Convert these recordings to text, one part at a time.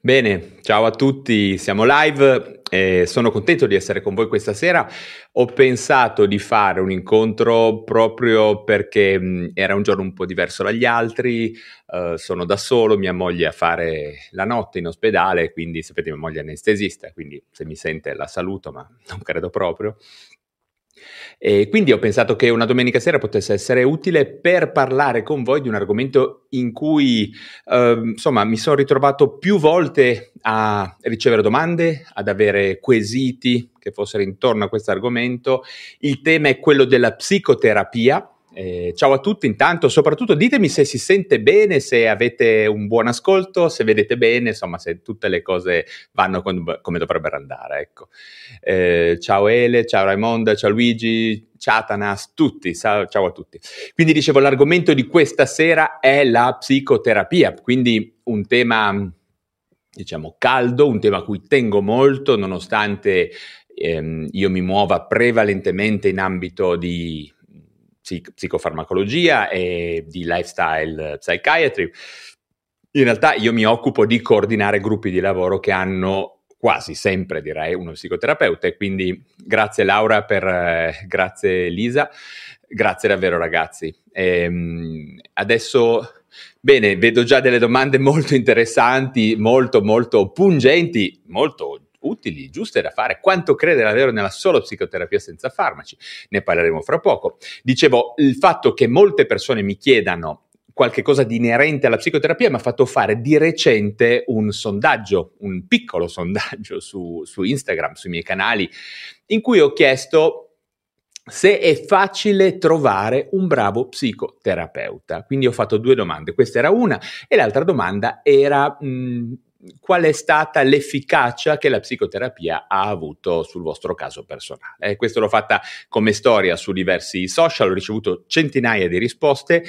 Bene, ciao a tutti, siamo live e sono contento di essere con voi questa sera. Ho pensato di fare un incontro proprio perché mh, era un giorno un po' diverso dagli altri, uh, sono da solo, mia moglie a fare la notte in ospedale, quindi sapete mia moglie è anestesista, quindi se mi sente la saluto, ma non credo proprio. E quindi ho pensato che una domenica sera potesse essere utile per parlare con voi di un argomento in cui eh, insomma mi sono ritrovato più volte a ricevere domande, ad avere quesiti che fossero intorno a questo argomento. Il tema è quello della psicoterapia eh, ciao a tutti, intanto soprattutto ditemi se si sente bene, se avete un buon ascolto, se vedete bene, insomma se tutte le cose vanno con, come dovrebbero andare. Ecco. Eh, ciao Ele, ciao Raimonda, ciao Luigi, Chatanas, tutti, ciao, ciao a tutti. Quindi dicevo, l'argomento di questa sera è la psicoterapia, quindi un tema diciamo caldo, un tema a cui tengo molto nonostante ehm, io mi muova prevalentemente in ambito di psic- psicofarmacologia e di lifestyle psychiatry. In realtà io mi occupo di coordinare gruppi di lavoro che hanno quasi sempre direi uno psicoterapeuta e quindi grazie Laura per eh, grazie Lisa, grazie davvero ragazzi. Ehm, adesso bene, vedo già delle domande molto interessanti, molto molto pungenti, molto utili, giuste da fare. Quanto crede davvero nella sola psicoterapia senza farmaci? Ne parleremo fra poco. Dicevo, il fatto che molte persone mi chiedano qualche cosa di inerente alla psicoterapia mi ha fatto fare di recente un sondaggio, un piccolo sondaggio su, su Instagram, sui miei canali, in cui ho chiesto se è facile trovare un bravo psicoterapeuta. Quindi ho fatto due domande, questa era una e l'altra domanda era mh, qual è stata l'efficacia che la psicoterapia ha avuto sul vostro caso personale. Eh, questo l'ho fatta come storia su diversi social, ho ricevuto centinaia di risposte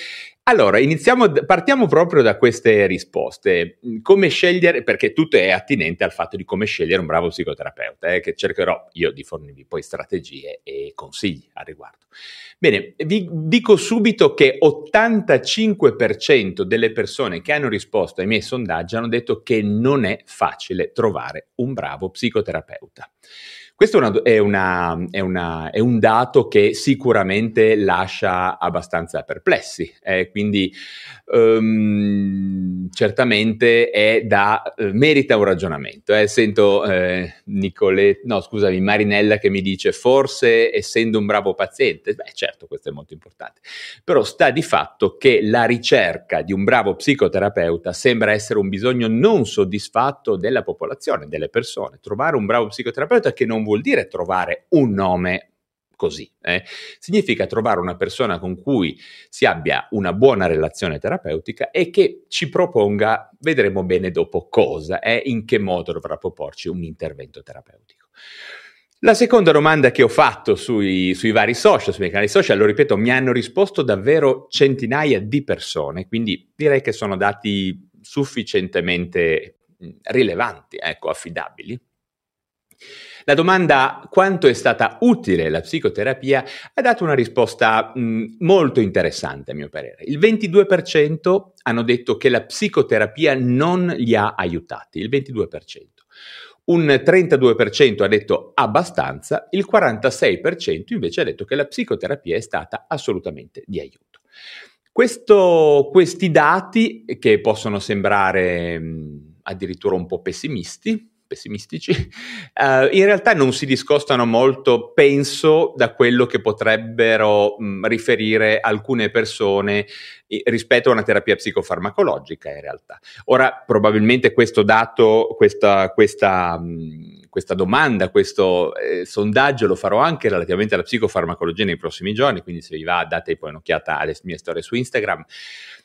allora, iniziamo, partiamo proprio da queste risposte. Come scegliere, perché tutto è attinente al fatto di come scegliere un bravo psicoterapeuta, eh, che cercherò io di fornirvi poi strategie e consigli al riguardo. Bene, vi dico subito che 85% delle persone che hanno risposto ai miei sondaggi hanno detto che non è facile trovare un bravo psicoterapeuta. Questo è, una, è, una, è, una, è, un dato che sicuramente lascia abbastanza perplessi, eh, quindi um, certamente da, eh, merita un ragionamento. Eh. Sento eh, Nicoletta, no scusami, Marinella che mi dice forse essendo un bravo paziente, beh certo questo è molto importante, però sta di fatto che la ricerca di un bravo psicoterapeuta sembra essere un bisogno non soddisfatto della popolazione, delle persone. Trovare un bravo psicoterapeuta che non vuol dire trovare un nome così. Eh? Significa trovare una persona con cui si abbia una buona relazione terapeutica e che ci proponga, vedremo bene dopo cosa e eh? in che modo dovrà proporci un intervento terapeutico. La seconda domanda che ho fatto sui, sui vari social, sui miei canali social, lo ripeto, mi hanno risposto davvero centinaia di persone, quindi direi che sono dati sufficientemente rilevanti, ecco, affidabili. La domanda quanto è stata utile la psicoterapia ha dato una risposta mh, molto interessante a mio parere. Il 22% hanno detto che la psicoterapia non li ha aiutati, il 22%. Un 32% ha detto abbastanza, il 46% invece ha detto che la psicoterapia è stata assolutamente di aiuto. Questo, questi dati, che possono sembrare mh, addirittura un po' pessimisti, pessimistici, uh, in realtà non si discostano molto, penso, da quello che potrebbero mh, riferire alcune persone rispetto a una terapia psicofarmacologica in realtà. Ora, probabilmente questo dato, questa, questa, mh, questa domanda, questo eh, sondaggio lo farò anche relativamente alla psicofarmacologia nei prossimi giorni, quindi se vi va date poi un'occhiata alle mie storie su Instagram.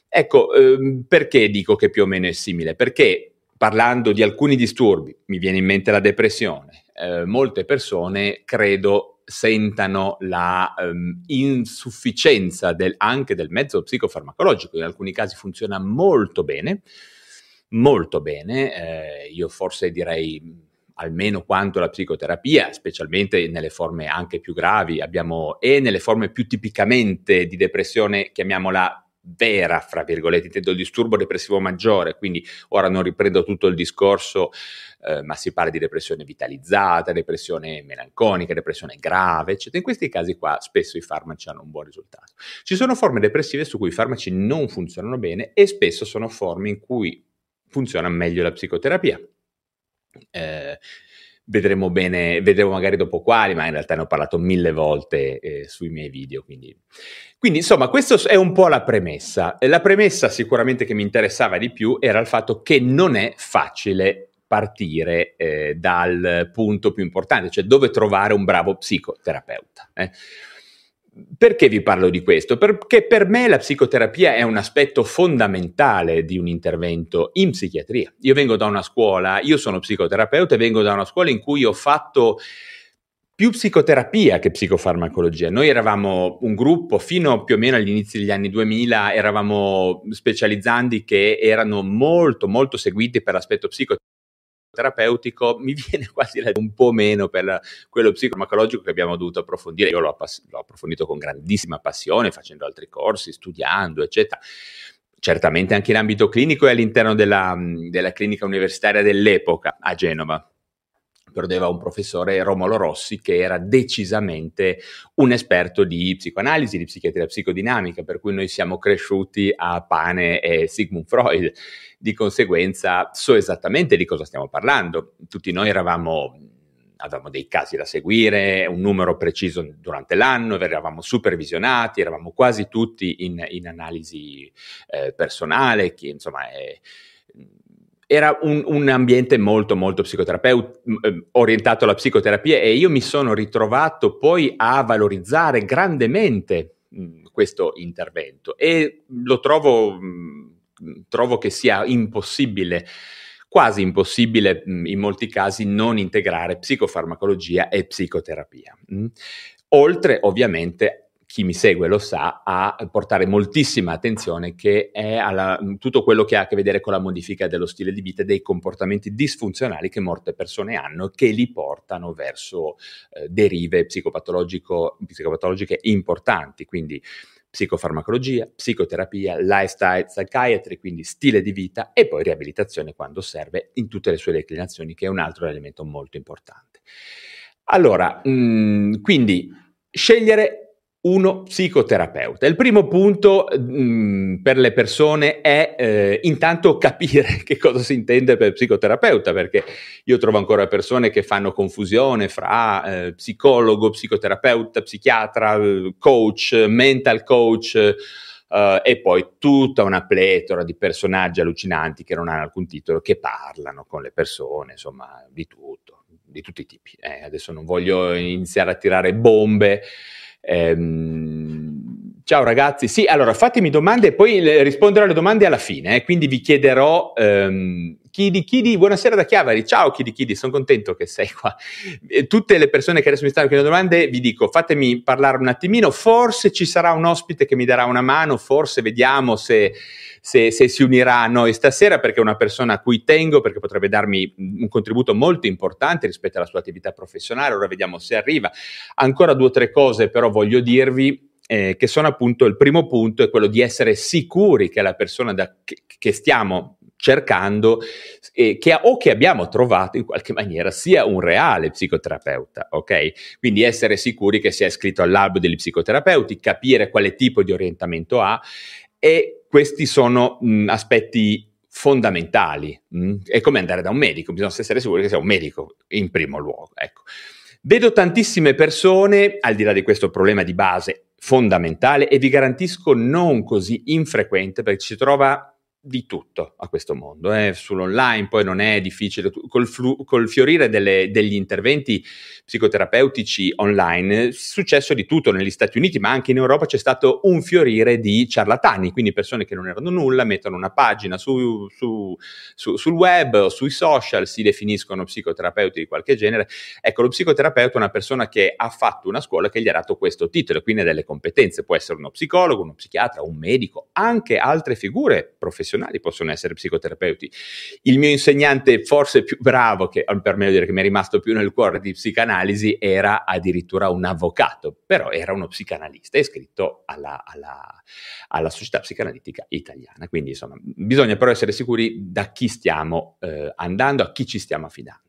Ecco, ehm, perché dico che più o meno è simile? Perché parlando di alcuni disturbi, mi viene in mente la depressione, eh, molte persone credo sentano la um, insufficienza del, anche del mezzo psicofarmacologico, in alcuni casi funziona molto bene, molto bene, eh, io forse direi almeno quanto la psicoterapia, specialmente nelle forme anche più gravi, abbiamo e nelle forme più tipicamente di depressione, chiamiamola vera, fra virgolette, intendo il disturbo depressivo maggiore, quindi ora non riprendo tutto il discorso, eh, ma si parla di depressione vitalizzata, depressione melanconica, depressione grave, eccetera. In questi casi qua spesso i farmaci hanno un buon risultato. Ci sono forme depressive su cui i farmaci non funzionano bene e spesso sono forme in cui funziona meglio la psicoterapia. Eh, vedremo bene, vedremo magari dopo quali, ma in realtà ne ho parlato mille volte eh, sui miei video. Quindi. quindi, insomma, questa è un po' la premessa. La premessa sicuramente che mi interessava di più era il fatto che non è facile partire eh, dal punto più importante, cioè dove trovare un bravo psicoterapeuta. Eh. Perché vi parlo di questo? Perché per me la psicoterapia è un aspetto fondamentale di un intervento in psichiatria. Io vengo da una scuola, io sono psicoterapeuta e vengo da una scuola in cui ho fatto più psicoterapia che psicofarmacologia. Noi eravamo un gruppo fino più o meno agli inizi degli anni 2000, eravamo specializzandi che erano molto molto seguiti per l'aspetto psicoterapico terapeutico mi viene quasi un po' meno per quello psicofarmacologico che abbiamo dovuto approfondire. Io l'ho, app- l'ho approfondito con grandissima passione, facendo altri corsi, studiando, eccetera certamente anche in ambito clinico e all'interno della, della, clinica universitaria dell'epoca a Genova. Perdeva un professore Romolo Rossi che era decisamente un esperto di psicoanalisi, di psichiatria psicodinamica, per cui noi siamo cresciuti a Pane e Sigmund Freud di conseguenza so esattamente di cosa stiamo parlando. Tutti noi eravamo avevamo dei casi da seguire, un numero preciso durante l'anno, eravamo supervisionati, eravamo quasi tutti in, in analisi eh, personale, che insomma è, era un, un, ambiente molto molto psicoterapeuta, eh, orientato alla psicoterapia e io mi sono ritrovato poi a valorizzare grandemente mh, questo intervento e lo trovo... Mh, trovo che sia impossibile quasi impossibile in molti casi non integrare psicofarmacologia e psicoterapia. Oltre ovviamente chi mi segue lo sa, a portare moltissima attenzione che è alla, tutto quello che ha a che vedere con la modifica dello stile di vita e dei comportamenti disfunzionali che molte persone hanno che li portano verso eh, derive psicopatologiche importanti. Quindi psicofarmacologia, psicoterapia, lifestyle, psychiatry, quindi stile di vita e poi riabilitazione quando serve in tutte le sue declinazioni, che è un altro elemento molto importante. Allora, mh, mm, quindi scegliere uno psicoterapeuta. Il primo punto mh, mm, per le persone è eh, intanto capire che cosa si intende per psicoterapeuta, perché io trovo ancora persone che fanno confusione fra eh, psicologo, psicoterapeuta, psichiatra, coach, mental coach. Uh, e poi tutta una pletora di personaggi allucinanti che non hanno alcun titolo, che parlano con le persone, insomma, di tutto, di tutti i tipi. Eh, adesso non voglio iniziare a tirare bombe, Ehm, ciao ragazzi, sì, allora fatemi domande e poi risponderò alle domande alla fine, eh, quindi vi chiederò... Ehm, Chidi, Chidi, buonasera da Chiavari, ciao Chidi, Chidi, sono contento che sei qua. E tutte le persone che adesso mi stanno chiedendo domande, vi dico, fatemi parlare un attimino, forse ci sarà un ospite che mi darà una mano, forse vediamo se se, se, si unirà a noi stasera perché è una persona a cui tengo, perché potrebbe darmi un contributo molto importante rispetto alla sua attività professionale. Ora vediamo se arriva. Ancora due o tre cose però voglio dirvi. Eh, che sono appunto il primo punto è quello di essere sicuri che la persona da, che, che stiamo cercando eh, che, o che abbiamo trovato in qualche maniera sia un reale psicoterapeuta, ok? Quindi essere sicuri che sia iscritto all'albo degli psicoterapeuti, capire quale tipo di orientamento ha e questi sono mh, aspetti fondamentali. Mh? È come andare da un medico, bisogna essere sicuri che sia un medico in primo luogo. Ecco. Vedo tantissime persone, al di là di questo problema di base fondamentale, e vi garantisco non così infrequente, perché ci trova di tutto a questo mondo, eh. sull'online poi non è difficile, col, flu- col fiorire delle, degli interventi psicoterapeutici online è successo di tutto negli Stati Uniti, ma anche in Europa c'è stato un fiorire di ciarlatani, quindi persone che non erano nulla, mettono una pagina su, su, su, sul web o sui social, si definiscono psicoterapeuti di qualche genere. Ecco, lo psicoterapeuta è una persona che ha fatto una scuola che gli ha dato questo titolo, quindi ha delle competenze, può essere uno psicologo, uno psichiatra, un medico, anche altre figure professionali professionali possono essere psicoterapeuti. Il mio insegnante forse più bravo, che per me dire che mi è rimasto più nel cuore di psicanalisi, era addirittura un avvocato, però era uno psicanalista, iscritto alla, alla, alla società psicanalitica italiana. Quindi insomma bisogna però essere sicuri da chi stiamo eh, andando, a chi ci stiamo affidando.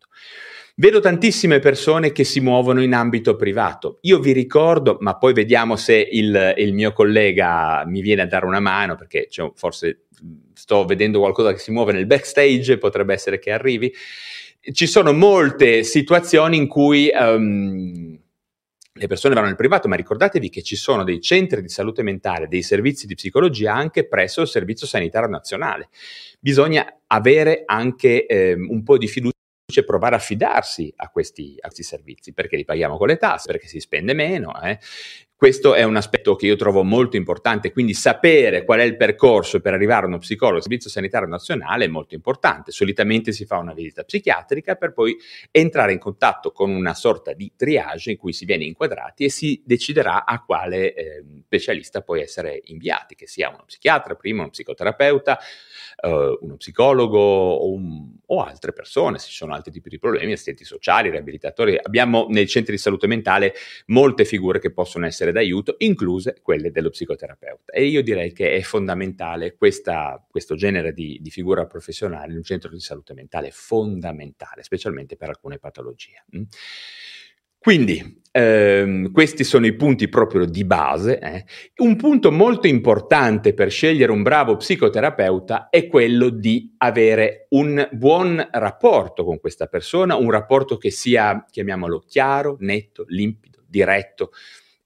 Vedo tantissime persone che si muovono in ambito privato. Io vi ricordo, ma poi vediamo se il, il mio collega mi viene a dare una mano, perché cioè, forse sto vedendo qualcosa che si muove nel backstage, potrebbe essere che arrivi. Ci sono molte situazioni in cui um, le persone vanno nel privato, ma ricordatevi che ci sono dei centri di salute mentale, dei servizi di psicologia anche presso il Servizio Sanitario Nazionale. Bisogna avere anche eh, un po' di fiducia cioè provare a fidarsi a questi, a questi, servizi, perché li paghiamo con le tasse, perché si spende meno. Eh. Questo è un aspetto che io trovo molto importante, quindi sapere qual è il percorso per arrivare a uno psicologo al Servizio Sanitario Nazionale è molto importante. Solitamente si fa una visita psichiatrica per poi entrare in contatto con una sorta di triage in cui si viene inquadrati e si deciderà a quale eh, specialista poi essere inviati, che sia uno psichiatra, prima uno psicoterapeuta, eh, uno psicologo o, un, o, altre persone, se ci sono altri tipi di problemi, assistenti sociali, riabilitatori. Abbiamo nei centri di salute mentale molte figure che possono essere d'aiuto, incluse quelle dello psicoterapeuta. E io direi che è fondamentale questa, questo genere di, di, figura professionale in un centro di salute mentale, è fondamentale, specialmente per alcune patologie. Mm? Quindi ehm, questi sono i punti proprio di base. Eh. Un punto molto importante per scegliere un bravo psicoterapeuta è quello di avere un buon rapporto con questa persona, un rapporto che sia, chiamiamolo, chiaro, netto, limpido, diretto,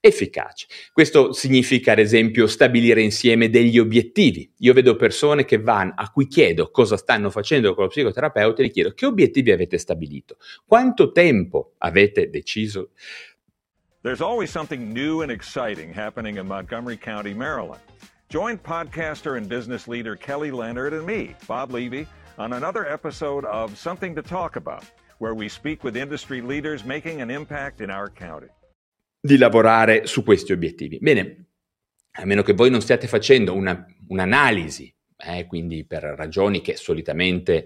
efficace. Questo significa, ad esempio, stabilire insieme degli obiettivi. Io vedo persone che vanno, a cui chiedo cosa stanno facendo con lo psicoterapeuta e gli chiedo che obiettivi avete stabilito, quanto tempo avete deciso. There's always something new and exciting happening in Montgomery County, Maryland. Join podcaster and business leader Kelly Leonard and me, Bob Levy, on another episode of Something to Talk About, where we speak with industry leaders making an impact in our county di lavorare su questi obiettivi. Bene, a meno che voi non stiate facendo una, un'analisi, eh, quindi per ragioni che solitamente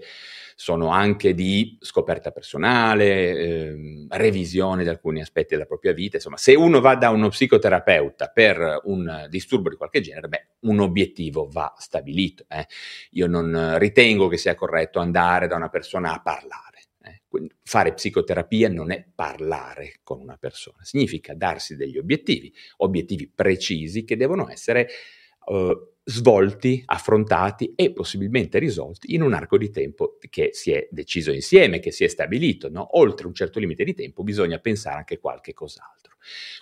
sono anche di scoperta personale, eh, revisione di alcuni aspetti della propria vita. Insomma, se uno va da uno psicoterapeuta per un disturbo di qualche genere, beh, un obiettivo va stabilito. Eh. Io non ritengo che sia corretto andare da una persona a parlare fare psicoterapia non è parlare con una persona, significa darsi degli obiettivi, obiettivi precisi che devono essere uh, svolti, affrontati e possibilmente risolti in un arco di tempo che si è deciso insieme, che si è stabilito. No? Oltre un certo limite di tempo bisogna pensare anche a qualche cos'altro.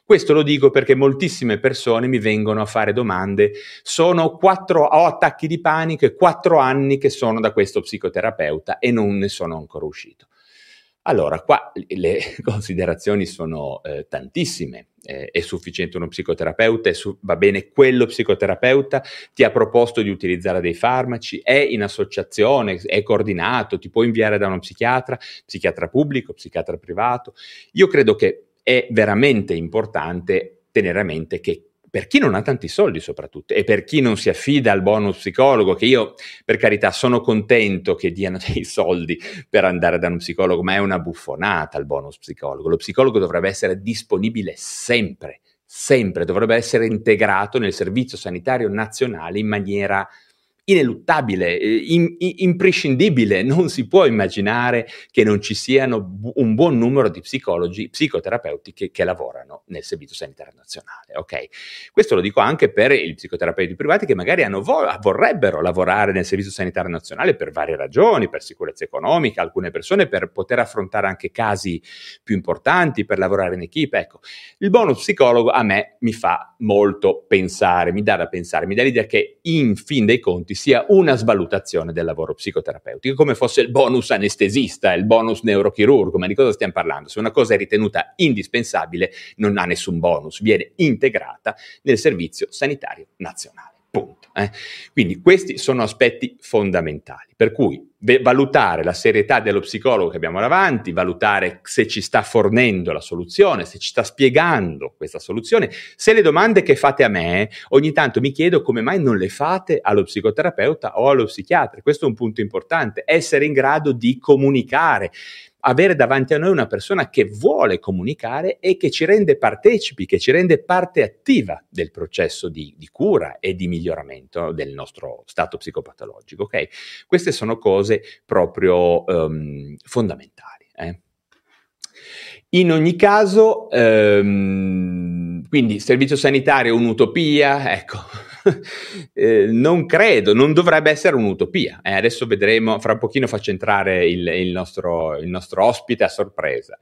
Questo lo dico perché moltissime persone mi vengono a fare domande, sono quattro, ho attacchi di panico e quattro anni che sono da questo psicoterapeuta e non ne sono ancora uscito. Allora, qua le considerazioni sono eh, tantissime. Eh, è sufficiente uno psicoterapeuta? Su- va bene quello psicoterapeuta? Ti ha proposto di utilizzare dei farmaci? È in associazione? È coordinato? Ti può inviare da uno psichiatra? Psichiatra pubblico? Psichiatra privato? Io credo che è veramente importante tenere a mente che per chi non ha tanti soldi soprattutto e per chi non si affida al bonus psicologo, che io per carità sono contento che diano dei soldi per andare da uno psicologo, ma è una buffonata il bonus psicologo. Lo psicologo dovrebbe essere disponibile sempre, sempre, dovrebbe essere integrato nel servizio sanitario nazionale in maniera ineluttabile, eh, in, imprescindibile, non si può immaginare che non ci siano bu- un buon numero di psicologi, psicoterapeuti che, che, lavorano nel Servizio Sanitario Nazionale. Okay? Questo lo dico anche per i psicoterapeuti privati che magari vo- vorrebbero lavorare nel Servizio Sanitario Nazionale per varie ragioni, per sicurezza economica, alcune persone per poter affrontare anche casi più importanti, per lavorare in equipe. Ecco, il bonus psicologo a me mi fa molto pensare, mi dà da pensare, mi dà l'idea che in fin dei conti sia una svalutazione del lavoro psicoterapeutico, come fosse il bonus anestesista, il bonus neurochirurgo, ma di cosa stiamo parlando? Se una cosa è ritenuta indispensabile, non ha nessun bonus, viene integrata nel servizio sanitario nazionale. Punto. Eh? Quindi questi sono aspetti fondamentali, per cui valutare la serietà dello psicologo che abbiamo davanti, valutare se ci sta fornendo la soluzione, se ci sta spiegando questa soluzione. Se le domande che fate a me, ogni tanto mi chiedo come mai non le fate allo psicoterapeuta o allo psichiatra. Questo è un punto importante, essere in grado di comunicare avere davanti a noi una persona che vuole comunicare e che ci rende partecipi, che ci rende parte attiva del processo di, di cura e di miglioramento del nostro stato psicopatologico. Okay? Queste sono cose proprio um, fondamentali. Eh? In ogni caso, um, quindi servizio sanitario è un'utopia, ecco, eh, non credo, non dovrebbe essere un'utopia. Eh, adesso vedremo, fra un pochino faccio entrare il, il, nostro, il nostro, ospite a sorpresa.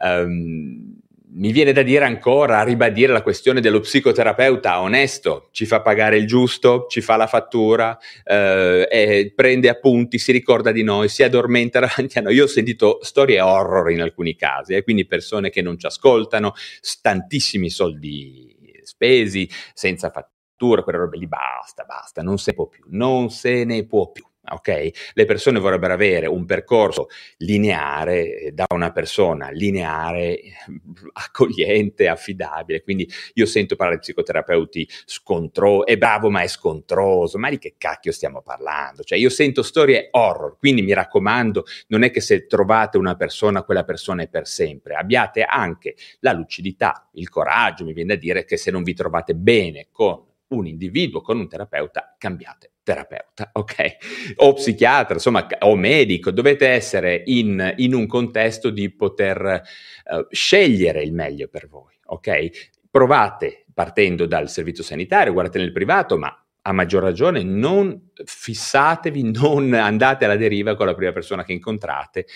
Um, mi viene da dire ancora, a ribadire la questione dello psicoterapeuta onesto, ci fa pagare il giusto, ci fa la fattura, eh, prende appunti, si ricorda di noi, si addormenta davanti a noi. Io ho sentito storie horror in alcuni casi, eh, quindi persone che non ci ascoltano, tantissimi soldi spesi, senza addirittura quelle robe lì, basta, basta, non se ne può più, non se ne può più. Ok? Le persone vorrebbero avere un percorso lineare eh, da una persona lineare, accogliente, affidabile. Quindi io sento parlare di psicoterapeuti scontrosi, è bravo ma è scontroso, ma di che cacchio stiamo parlando? Cioè io sento storie horror, quindi mi raccomando, non è che se trovate una persona, quella persona è per sempre, abbiate anche la lucidità, il coraggio, mi viene da dire che se non vi trovate bene con un individuo con un terapeuta, cambiate terapeuta, ok? O psichiatra, insomma, o medico, dovete essere in, in un contesto di poter uh, scegliere il meglio per voi, ok? Provate partendo dal servizio sanitario, guardate nel privato, ma a maggior ragione non fissatevi, non andate alla deriva con la prima persona che incontrate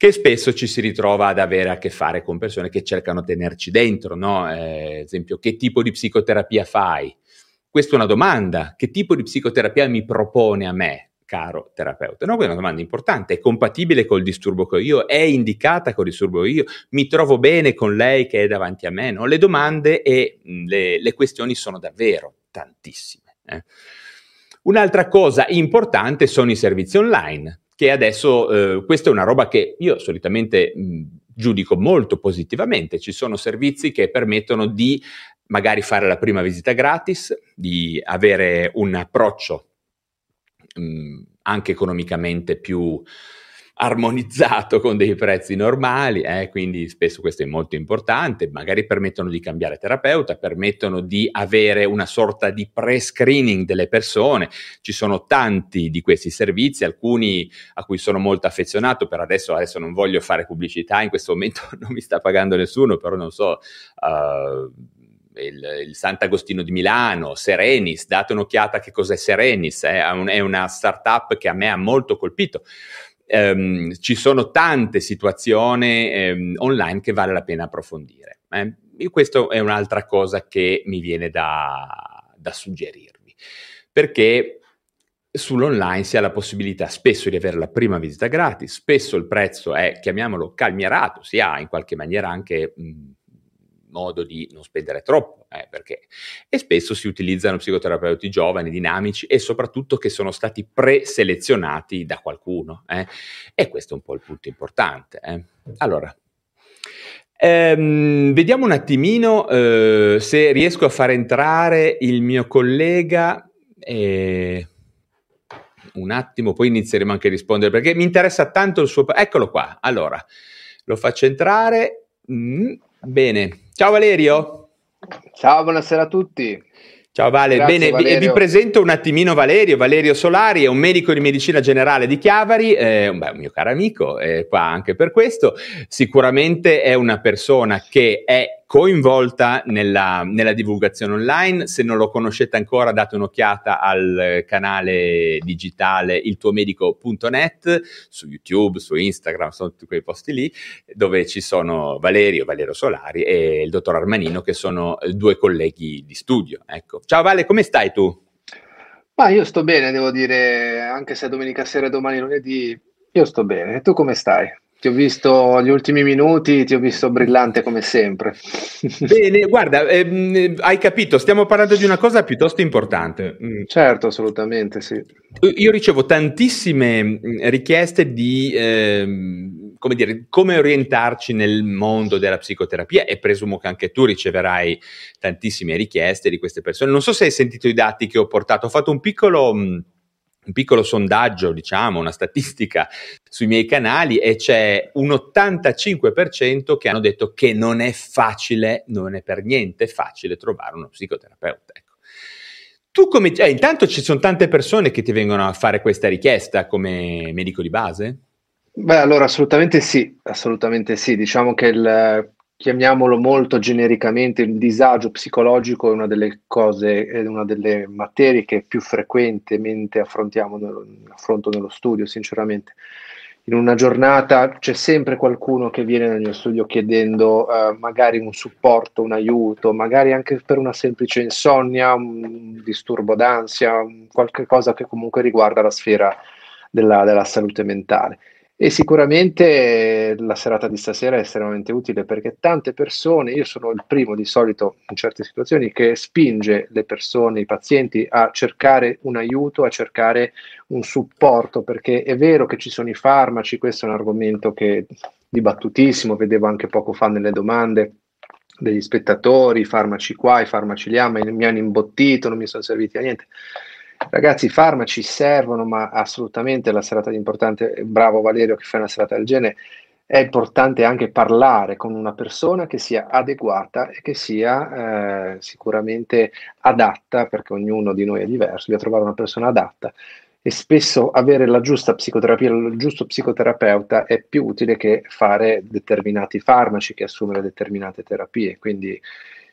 che spesso ci si ritrova ad avere a che fare con persone che cercano di tenerci dentro, no? Eh, esempio, che tipo di psicoterapia fai? Questa è una domanda. Che tipo di psicoterapia mi propone a me, caro terapeuta? No, questa è una domanda importante. È compatibile col disturbo che ho io? È indicata col disturbo che ho io? Mi trovo bene con lei che è davanti a me? No? Le domande e le, le questioni sono davvero tantissime. Eh? Un'altra cosa importante sono i servizi online che adesso eh, questa è una roba che io solitamente mh, giudico molto positivamente. Ci sono servizi che permettono di magari fare la prima visita gratis, di avere un approccio mh, anche economicamente più armonizzato con dei prezzi normali, eh, quindi spesso questo è molto importante, magari permettono di cambiare terapeuta, permettono di avere una sorta di pre-screening delle persone, ci sono tanti di questi servizi, alcuni a cui sono molto affezionato, per adesso, adesso non voglio fare pubblicità, in questo momento non mi sta pagando nessuno, però non so... Uh, il, il, Sant'Agostino di Milano, Serenis, date un'occhiata a che cos'è Serenis, eh? è una startup che a me ha molto colpito ehm, ci sono tante situazioni ehm, online che vale la pena approfondire. Eh? Questa è un'altra cosa che mi viene da, da suggerirvi, perché sull'online si ha la possibilità spesso di avere la prima visita gratis, spesso il prezzo è, chiamiamolo, calmierato, si ha in qualche maniera anche mh, modo di non spendere troppo, eh, perché e spesso si utilizzano psicoterapeuti giovani, dinamici e soprattutto che sono stati preselezionati da qualcuno. Eh. E questo è un po' il punto importante. Eh. Allora, ehm, vediamo un attimino eh, se riesco a far entrare il mio collega. un attimo, poi inizieremo anche a rispondere perché mi interessa tanto il suo... Eccolo qua, allora, lo faccio entrare. Mm, bene, Ciao Valerio. Ciao, buonasera a tutti. Ciao Vale, Grazie, bene, vi, vi, presento un attimino Valerio. Valerio Solari è un medico di medicina generale di Chiavari, eh, un, beh, un mio caro amico, è qua anche per questo. Sicuramente è una persona che è coinvolta nella, nella, divulgazione online. Se non lo conoscete ancora, date un'occhiata al canale digitale iltuomedico.net su YouTube, su Instagram, sono tutti quei posti lì, dove ci sono Valerio, Valerio Solari e il dottor Armanino, che sono due colleghi di studio. Ecco. Ciao Vale, come stai tu? Ma io sto bene, devo dire, anche se domenica sera e domani lunedì, io sto bene. E tu come stai? Ti ho visto gli ultimi minuti, ti ho visto brillante come sempre. Bene, guarda, ehm, hai capito, stiamo parlando di una cosa piuttosto importante. Mm. Certo, assolutamente, sì. Io ricevo tantissime mm, richieste di ehm, come, dire, come orientarci nel mondo della psicoterapia e presumo che anche tu riceverai tantissime richieste di queste persone. Non so se hai sentito i dati che ho portato, ho fatto un piccolo mm, un piccolo sondaggio, diciamo, una statistica sui miei canali e c'è un 85% che hanno detto che non è facile, non è per niente facile trovare uno psicoterapeuta. Ecco. Tu come... Eh, intanto ci sono tante persone che ti vengono a fare questa richiesta come medico di base? Beh, allora assolutamente sì, assolutamente sì. Diciamo che il, chiamiamolo molto genericamente, il disagio psicologico è una delle cose, è una delle materie che più frequentemente affrontiamo nello, affronto nello studio, sinceramente. In una giornata c'è sempre qualcuno che viene nel mio studio chiedendo uh, magari un supporto, un aiuto, magari anche per una semplice insonnia, un disturbo d'ansia, qualche cosa che comunque riguarda la sfera della, della salute mentale. E sicuramente la serata di stasera è estremamente utile perché tante persone, io sono il primo di solito in certe situazioni che spinge le persone, i pazienti a cercare un aiuto, a cercare un supporto, perché è vero che ci sono i farmaci, questo è un argomento che dibattutissimo, vedevo anche poco fa nelle domande degli spettatori, i farmaci qua, i farmaci là, mi hanno imbottito, non mi sono serviti a niente. Ragazzi, i farmaci servono, ma assolutamente la serata è importante. Bravo Valerio che fa una serata del genere. È importante anche parlare con una persona che sia adeguata e che sia eh, sicuramente adatta, perché ognuno di noi è diverso, bisogna trovare una persona adatta e spesso avere la giusta psicoterapia, il giusto psicoterapeuta è più utile che fare determinati farmaci, che assumere determinate terapie. Quindi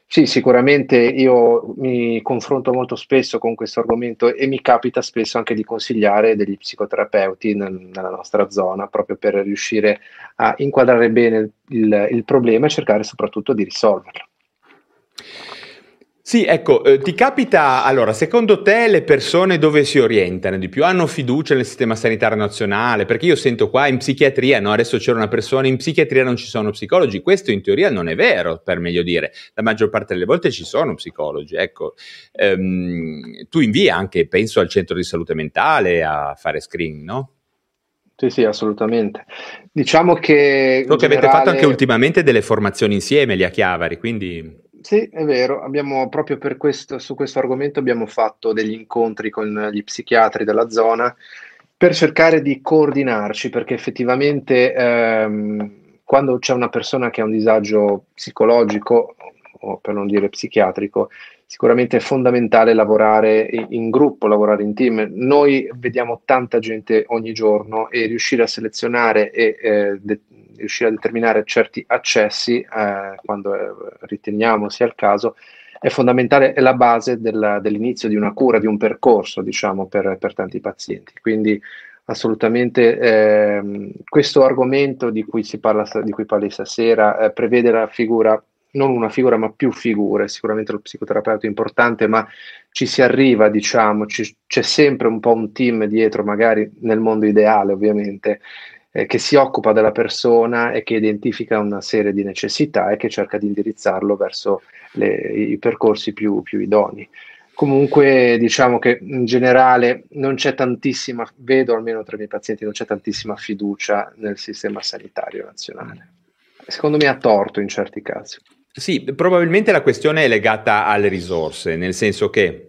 sì, sicuramente io mi confronto molto spesso con questo argomento e mi capita spesso anche di consigliare degli psicoterapeuti nel, nella nostra zona proprio per riuscire a inquadrare bene il, il problema e cercare soprattutto di risolverlo. Sì, ecco, eh, ti capita, allora, secondo te le persone dove si orientano di più? Hanno fiducia nel sistema sanitario nazionale? Perché io sento qua in psichiatria, no? Adesso c'era una persona, in psichiatria non ci sono psicologi, questo in teoria non è vero, per meglio dire, la maggior parte delle volte ci sono psicologi, ecco. Ehm, tu invii anche, penso, al centro di salute mentale a fare screening, no? Sì, sì, assolutamente. Diciamo che... So che generale... avete fatto anche ultimamente delle formazioni insieme, lì a Chiavari, quindi... Sì, è vero, abbiamo proprio per questo, su questo argomento abbiamo fatto degli incontri con gli psichiatri della zona per cercare di coordinarci, perché effettivamente ehm, quando c'è una persona che ha un disagio psicologico, o per non dire psichiatrico, sicuramente è fondamentale lavorare in gruppo, lavorare in team. Noi vediamo tanta gente ogni giorno e riuscire a selezionare e eh, de- riuscire a determinare certi accessi eh, quando eh, riteniamo sia il caso, è fondamentale, è la base della, dell'inizio di una cura, di un percorso, diciamo, per, per tanti pazienti. Quindi assolutamente eh, questo argomento di cui si parla, di cui parli stasera eh, prevede la figura non una figura ma più figure, sicuramente lo psicoterapeuta è importante, ma ci si arriva, diciamo, ci, c'è sempre un po' un team dietro, magari nel mondo ideale ovviamente, eh, che si occupa della persona e che identifica una serie di necessità e che cerca di indirizzarlo verso le, i percorsi più, più idonei. Comunque diciamo che in generale non c'è tantissima, vedo almeno tra i miei pazienti, non c'è tantissima fiducia nel sistema sanitario nazionale. Secondo me ha torto in certi casi. Sì, probabilmente la questione è legata alle risorse, nel senso che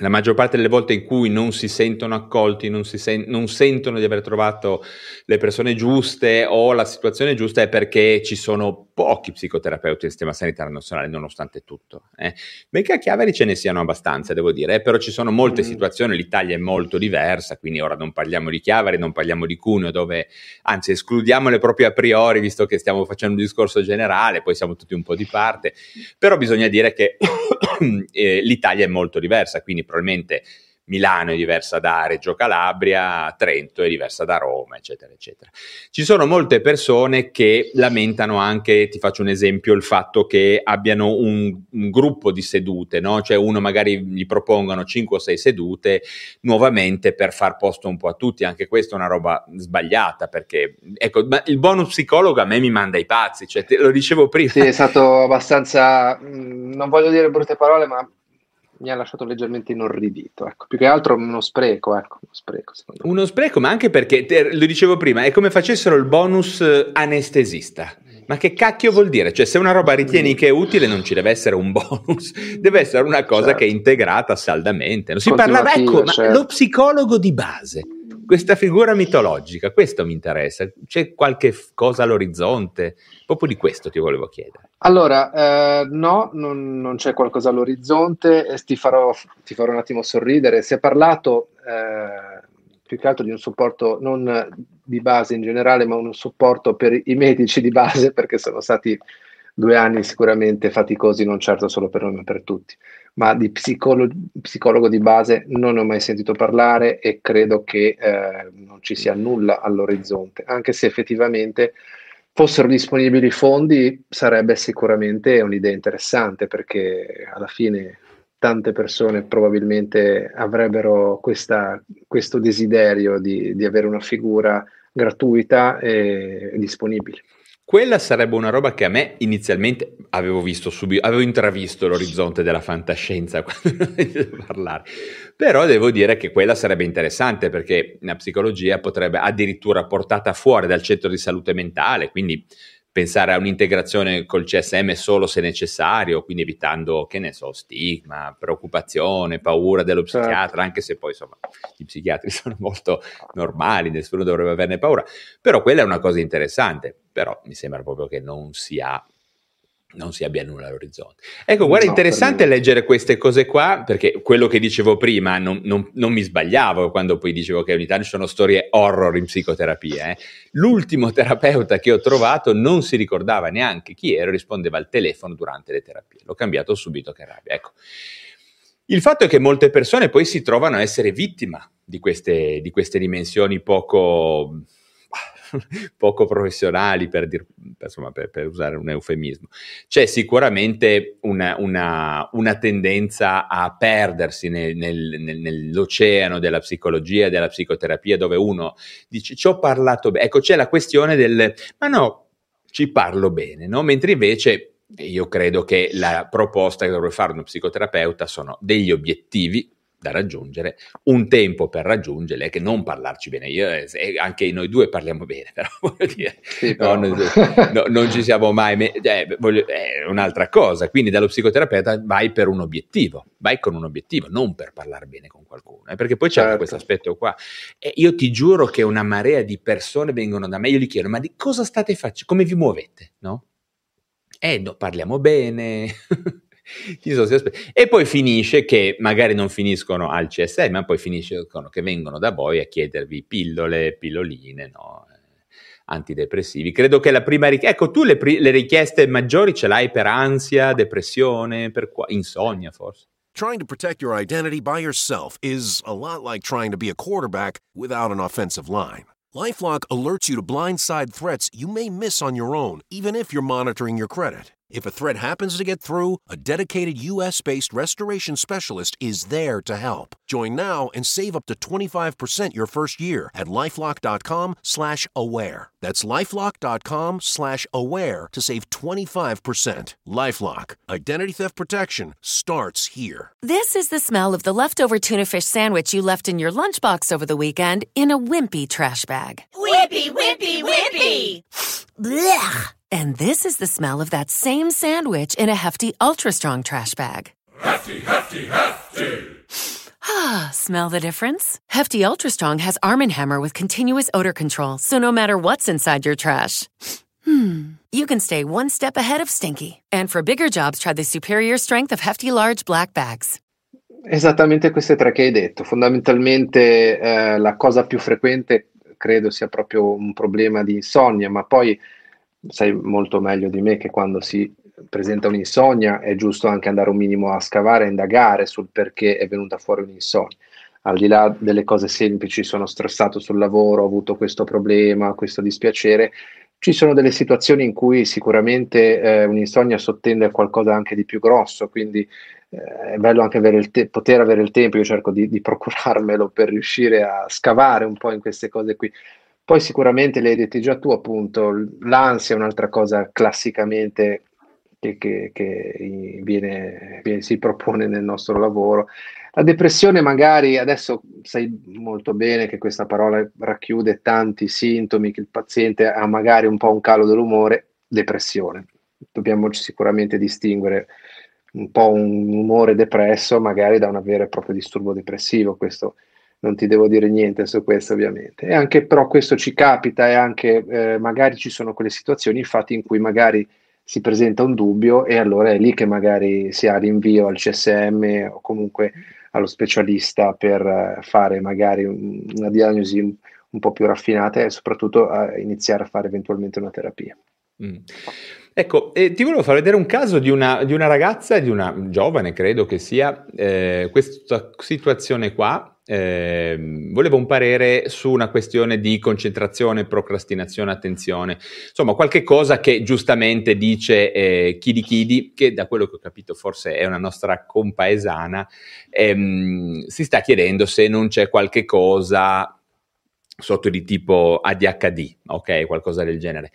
la maggior parte delle volte in cui non si sentono accolti, non, si sen- non, sentono di aver trovato le persone giuste o la situazione giusta è perché ci sono pochi psicoterapeuti del sistema sanitario nazionale nonostante tutto. Eh. Benché a Chiavari ce ne siano abbastanza, devo dire, eh, però ci sono molte mm. situazioni, l'Italia è molto diversa, quindi ora non parliamo di Chiavari, non parliamo di Cuneo, dove anzi escludiamole proprio a priori, visto che stiamo facendo un discorso generale, poi siamo tutti un po' di parte, però bisogna dire che eh, l'Italia è molto diversa, quindi probabilmente Milano è diversa da Reggio Calabria, Trento è diversa da Roma, eccetera, eccetera. Ci sono molte persone che lamentano anche, ti faccio un esempio, il fatto che abbiano un, un gruppo di sedute, no? Cioè uno magari gli propongono 5 o 6 sedute nuovamente per far posto un po' a tutti, anche questa è una roba sbagliata perché, ecco, il bonus psicologo a me mi manda i pazzi, cioè lo dicevo prima. Sì, è stato abbastanza, mm, non voglio dire brutte parole, ma mi ha lasciato leggermente inorridito. Ecco. Più che altro uno spreco, ecco, uno spreco, uno spreco, ma anche perché, te, lo dicevo prima, è come facessero il bonus eh, anestesista. Ma che cacchio vuol dire? Cioè, se una roba ritieni che è utile, non ci deve essere un bonus, deve essere una cosa certo. che è integrata saldamente. Non si parla, ecco, certo. ma lo psicologo di base questa figura mitologica, questo mi interessa. C'è qualche cosa all'orizzonte? Proprio di questo ti volevo chiedere. Allora, eh, no, non, non, c'è qualcosa all'orizzonte, eh, ti farò, ti farò, un attimo sorridere. Si è parlato eh, più che altro di un supporto non di base in generale, ma un supporto per i medici di base, perché sono stati due anni sicuramente faticosi, non certo solo per noi, ma per tutti ma di psicolo- psicologo di base non ne ho mai sentito parlare e credo che eh, non ci sia nulla all'orizzonte, anche se effettivamente fossero disponibili fondi sarebbe sicuramente un'idea interessante perché alla fine tante persone probabilmente avrebbero questa, questo desiderio di, di avere una figura gratuita e disponibile. Quella sarebbe una roba che a me inizialmente avevo visto subito, avevo intravisto l'orizzonte della fantascienza quando parlare. Però devo dire che quella sarebbe interessante perché la psicologia potrebbe addirittura portata fuori dal centro di salute mentale, quindi pensare a un'integrazione col CSM solo se necessario, quindi evitando, che ne so, stigma, preoccupazione, paura dello certo. psichiatra, certo. anche se poi insomma gli psichiatri sono molto normali, nessuno dovrebbe averne paura, però quella è una cosa interessante, però mi sembra proprio che non sia non si abbia nulla all'orizzonte. Ecco, guarda, no, interessante leggere queste cose qua, perché quello che dicevo prima non, non, non, mi sbagliavo quando poi dicevo che ogni tanto ci sono storie horror in psicoterapia. Eh. L'ultimo terapeuta che ho trovato non si ricordava neanche chi ero, rispondeva al telefono durante le terapie. L'ho cambiato subito, che rabbia. Ecco. Il fatto è che molte persone poi si trovano a essere vittima di queste, di queste dimensioni poco poco professionali, per, dir, insomma, per, per, usare un eufemismo. C'è sicuramente una, una, una tendenza a perdersi nel, nel, nel, nell'oceano della psicologia della psicoterapia, dove uno dice ci ho parlato bene. Ecco, c'è la questione del ma no, ci parlo bene, no? Mentre invece io credo che la proposta che dovrebbe fare uno psicoterapeuta sono degli obiettivi da raggiungere, un tempo per raggiungerle, che non parlarci bene. Io, eh, anche noi due parliamo bene, però voglio dire, sì, però. No, no, non ci siamo mai, me- eh, voglio, è un'altra cosa. Quindi dallo psicoterapeuta vai per un obiettivo, vai con un obiettivo, non per parlare bene con qualcuno, eh, perché poi c'è certo. questo aspetto qua. E io ti giuro che una marea di persone vengono da me, io gli chiedo, ma di cosa state facendo? Come vi muovete? No? Eh, no, parliamo bene. e poi finisce che magari non finiscono al CSM, ma poi finiscono che vengono da voi a chiedervi pillole, pilloline, no? antidepressivi. Credo che la prima richiesta, ecco tu le, pri- le, richieste maggiori ce l'hai per ansia, depressione, per qua- insonnia forse. Trying to protect your identity by yourself is a lot like trying to be a quarterback without an offensive line. LifeLock alerts you to blindside threats you may miss on your own, even if you're monitoring your credit. If a threat happens to get through, a dedicated US based restoration specialist is there to help. Join now and save up to 25% your first year at lifelock.com slash aware. That's lifelock.com slash aware to save 25%. Lifelock. Identity theft protection starts here. This is the smell of the leftover tuna fish sandwich you left in your lunchbox over the weekend in a wimpy trash bag. Wimpy, wimpy, wimpy! Blech! And this is the smell of that same sandwich in a hefty, ultra strong trash bag. Hefty, hefty, hefty! Ah, smell the difference? Hefty Ultra Strong has Arm & Hammer with continuous odor control, so no matter what's inside your trash, hmm, you can stay one step ahead of stinky. And for bigger jobs, try the superior strength of Hefty Large Black Bags. Esattamente queste tre che hai detto. Fondamentalmente eh, la cosa più frequente credo sia proprio un problema di insonnia, ma poi sai molto meglio di me che quando si presenta un'insonnia è giusto anche andare un minimo a scavare, a indagare sul perché è venuta fuori un'insonnia. al di là delle cose semplici, sono stressato sul lavoro, ho avuto questo problema, questo dispiacere, ci sono delle situazioni in cui sicuramente eh, un'insonnia sottende a qualcosa anche di più grosso, quindi eh, è bello anche avere te- poter avere il tempo, io cerco di, di, procurarmelo per riuscire a scavare un po' in queste cose qui. Poi sicuramente l'hai detto già tu, appunto, l'ansia è un'altra cosa classicamente che, che, che viene, viene, si propone nel nostro lavoro. La depressione magari, adesso sai molto bene che questa parola racchiude tanti sintomi, che il paziente ha magari un po' un calo dell'umore, depressione. Dobbiamo sicuramente distinguere un po' un umore depresso magari da un vero e proprio disturbo depressivo, questo non ti devo dire niente su questo ovviamente. E anche però questo ci capita e anche eh, magari ci sono quelle situazioni infatti in cui magari si presenta un dubbio e allora è lì che magari si ha l'invio al CSM o comunque allo specialista per eh, fare magari un, una diagnosi un, un, po' più raffinata e soprattutto a iniziare a fare eventualmente una terapia. Mm. Ecco, eh, ti volevo far vedere un caso di una, di una, ragazza, di una giovane, credo che sia, eh, questa situazione qua. Eh, volevo un parere su una questione di concentrazione, procrastinazione, attenzione, insomma qualche cosa che giustamente dice eh, Kidi Kidi, che da quello che ho capito forse è una nostra compaesana, ehm, si sta chiedendo se non c'è qualche cosa sotto di tipo ADHD, ok, qualcosa del genere.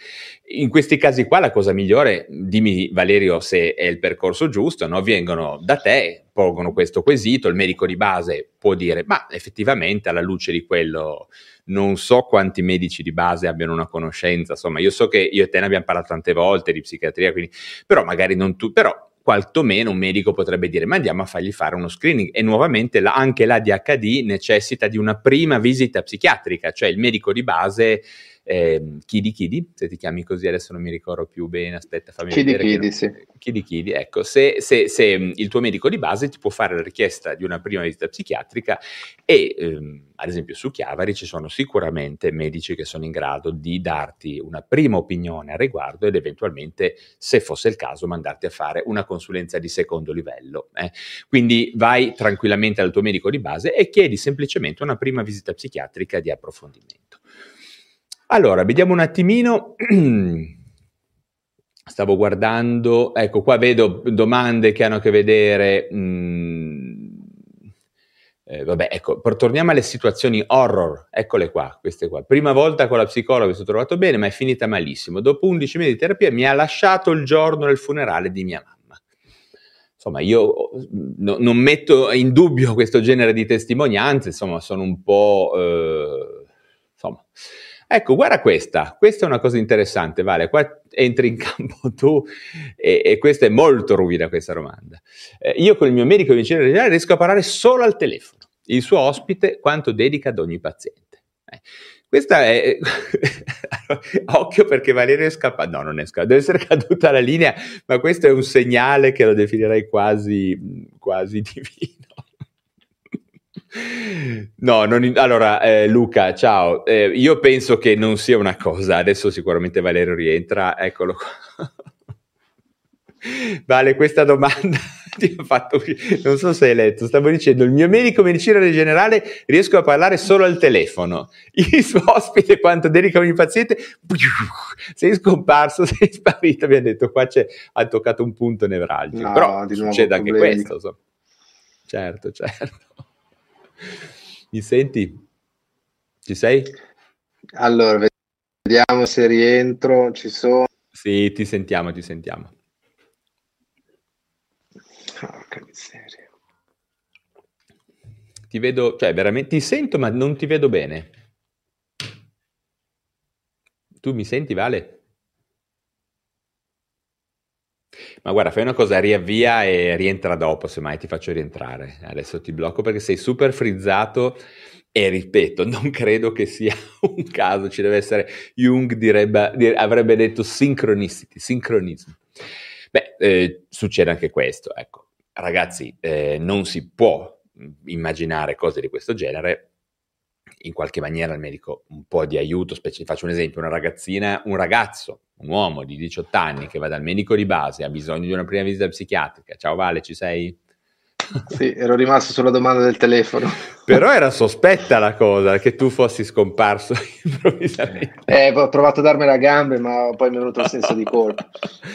In questi casi qua la cosa migliore, dimmi Valerio se è il percorso giusto, no? vengono da te, pongono questo quesito, il medico di base può dire, ma effettivamente alla luce di quello non so quanti medici di base abbiano una conoscenza, insomma io so che io e te ne abbiamo parlato tante volte di psichiatria, quindi, però magari non tu, però quantomeno un medico potrebbe dire ma andiamo a fargli fare uno screening e nuovamente la, anche l'ADHD necessita di una prima visita psichiatrica, cioè il medico di base eh, Kidi Kidi, se ti chiami così adesso non mi ricordo più bene, aspetta fammi Kidi vedere. Kidi, sì. Kidi Kidi, ecco, se, se, se, il tuo medico di base ti può fare la richiesta di una prima visita psichiatrica e ehm, ad esempio su Chiavari ci sono sicuramente medici che sono in grado di darti una prima opinione a riguardo ed eventualmente, se fosse il caso, mandarti a fare una consulenza di secondo livello. Eh. Quindi vai tranquillamente al tuo medico di base e chiedi semplicemente una prima visita psichiatrica di approfondimento. Allora, vediamo un attimino. Stavo guardando, ecco qua vedo domande che hanno a che vedere. Mm, eh, vabbè, ecco, torniamo alle situazioni horror, eccole qua, queste qua. Prima volta con la psicologa mi sono trovato bene, ma è finita malissimo. Dopo 11 mesi di terapia mi ha lasciato il giorno del funerale di mia mamma. Insomma, io no, non metto in dubbio questo genere di testimonianze, insomma, sono un po'... Eh, insomma, Ecco, guarda questa, questa è una cosa interessante, Vale, qua entri in campo tu e, e questa è molto ruvida questa domanda. Eh, io con il mio medico vicino regionale riesco a parlare solo al telefono, il suo ospite quanto dedica ad ogni paziente. Eh, questa è... Occhio perché Valerio è scappato. No, non è scappato. Deve essere caduta la linea, ma questo è un segnale che lo definirei quasi, quasi divino. No, non, allora eh, Luca, ciao. Eh, io penso che non sia una cosa. Adesso sicuramente Valerio rientra. Eccolo qua. Vale, questa domanda ti ho fatto. Non so se hai letto. Stavo dicendo: il mio medico medicina generale riesco a parlare solo al telefono. Il suo ospite, quanto dedica ogni paziente, sei scomparso, sei sparito. Mi ha detto: Qua c'è, ha toccato un punto nevralgico. No, Però succede anche questo. Insomma. Certo, certo. Mi senti? Ci sei? Allora, vediamo se rientro. Ci sono. Sì, ti sentiamo, ti sentiamo. Porca miseria. Ti vedo, cioè veramente ti sento, ma non ti vedo bene. Tu mi senti, Vale? Ma guarda, fai una cosa, riavvia e rientra dopo, semmai ti faccio rientrare. Adesso ti blocco perché sei super frizzato e ripeto, non credo che sia un caso, ci deve essere, Jung direbbe, avrebbe detto synchronicity, sincronismo. Beh, eh, succede anche questo, ecco. Ragazzi, eh, non si può immaginare cose di questo genere in qualche maniera il medico un po' di aiuto, specie, faccio un esempio, una ragazzina, un ragazzo, un uomo di 18 anni che va dal medico di base, ha bisogno di una prima visita psichiatrica, ciao Vale, ci sei? Sì, ero rimasto sulla domanda del telefono. Però era sospetta la cosa, che tu fossi scomparso improvvisamente. Eh, ho provato a darmi la gambe, ma poi mi è venuto il senso di colpa.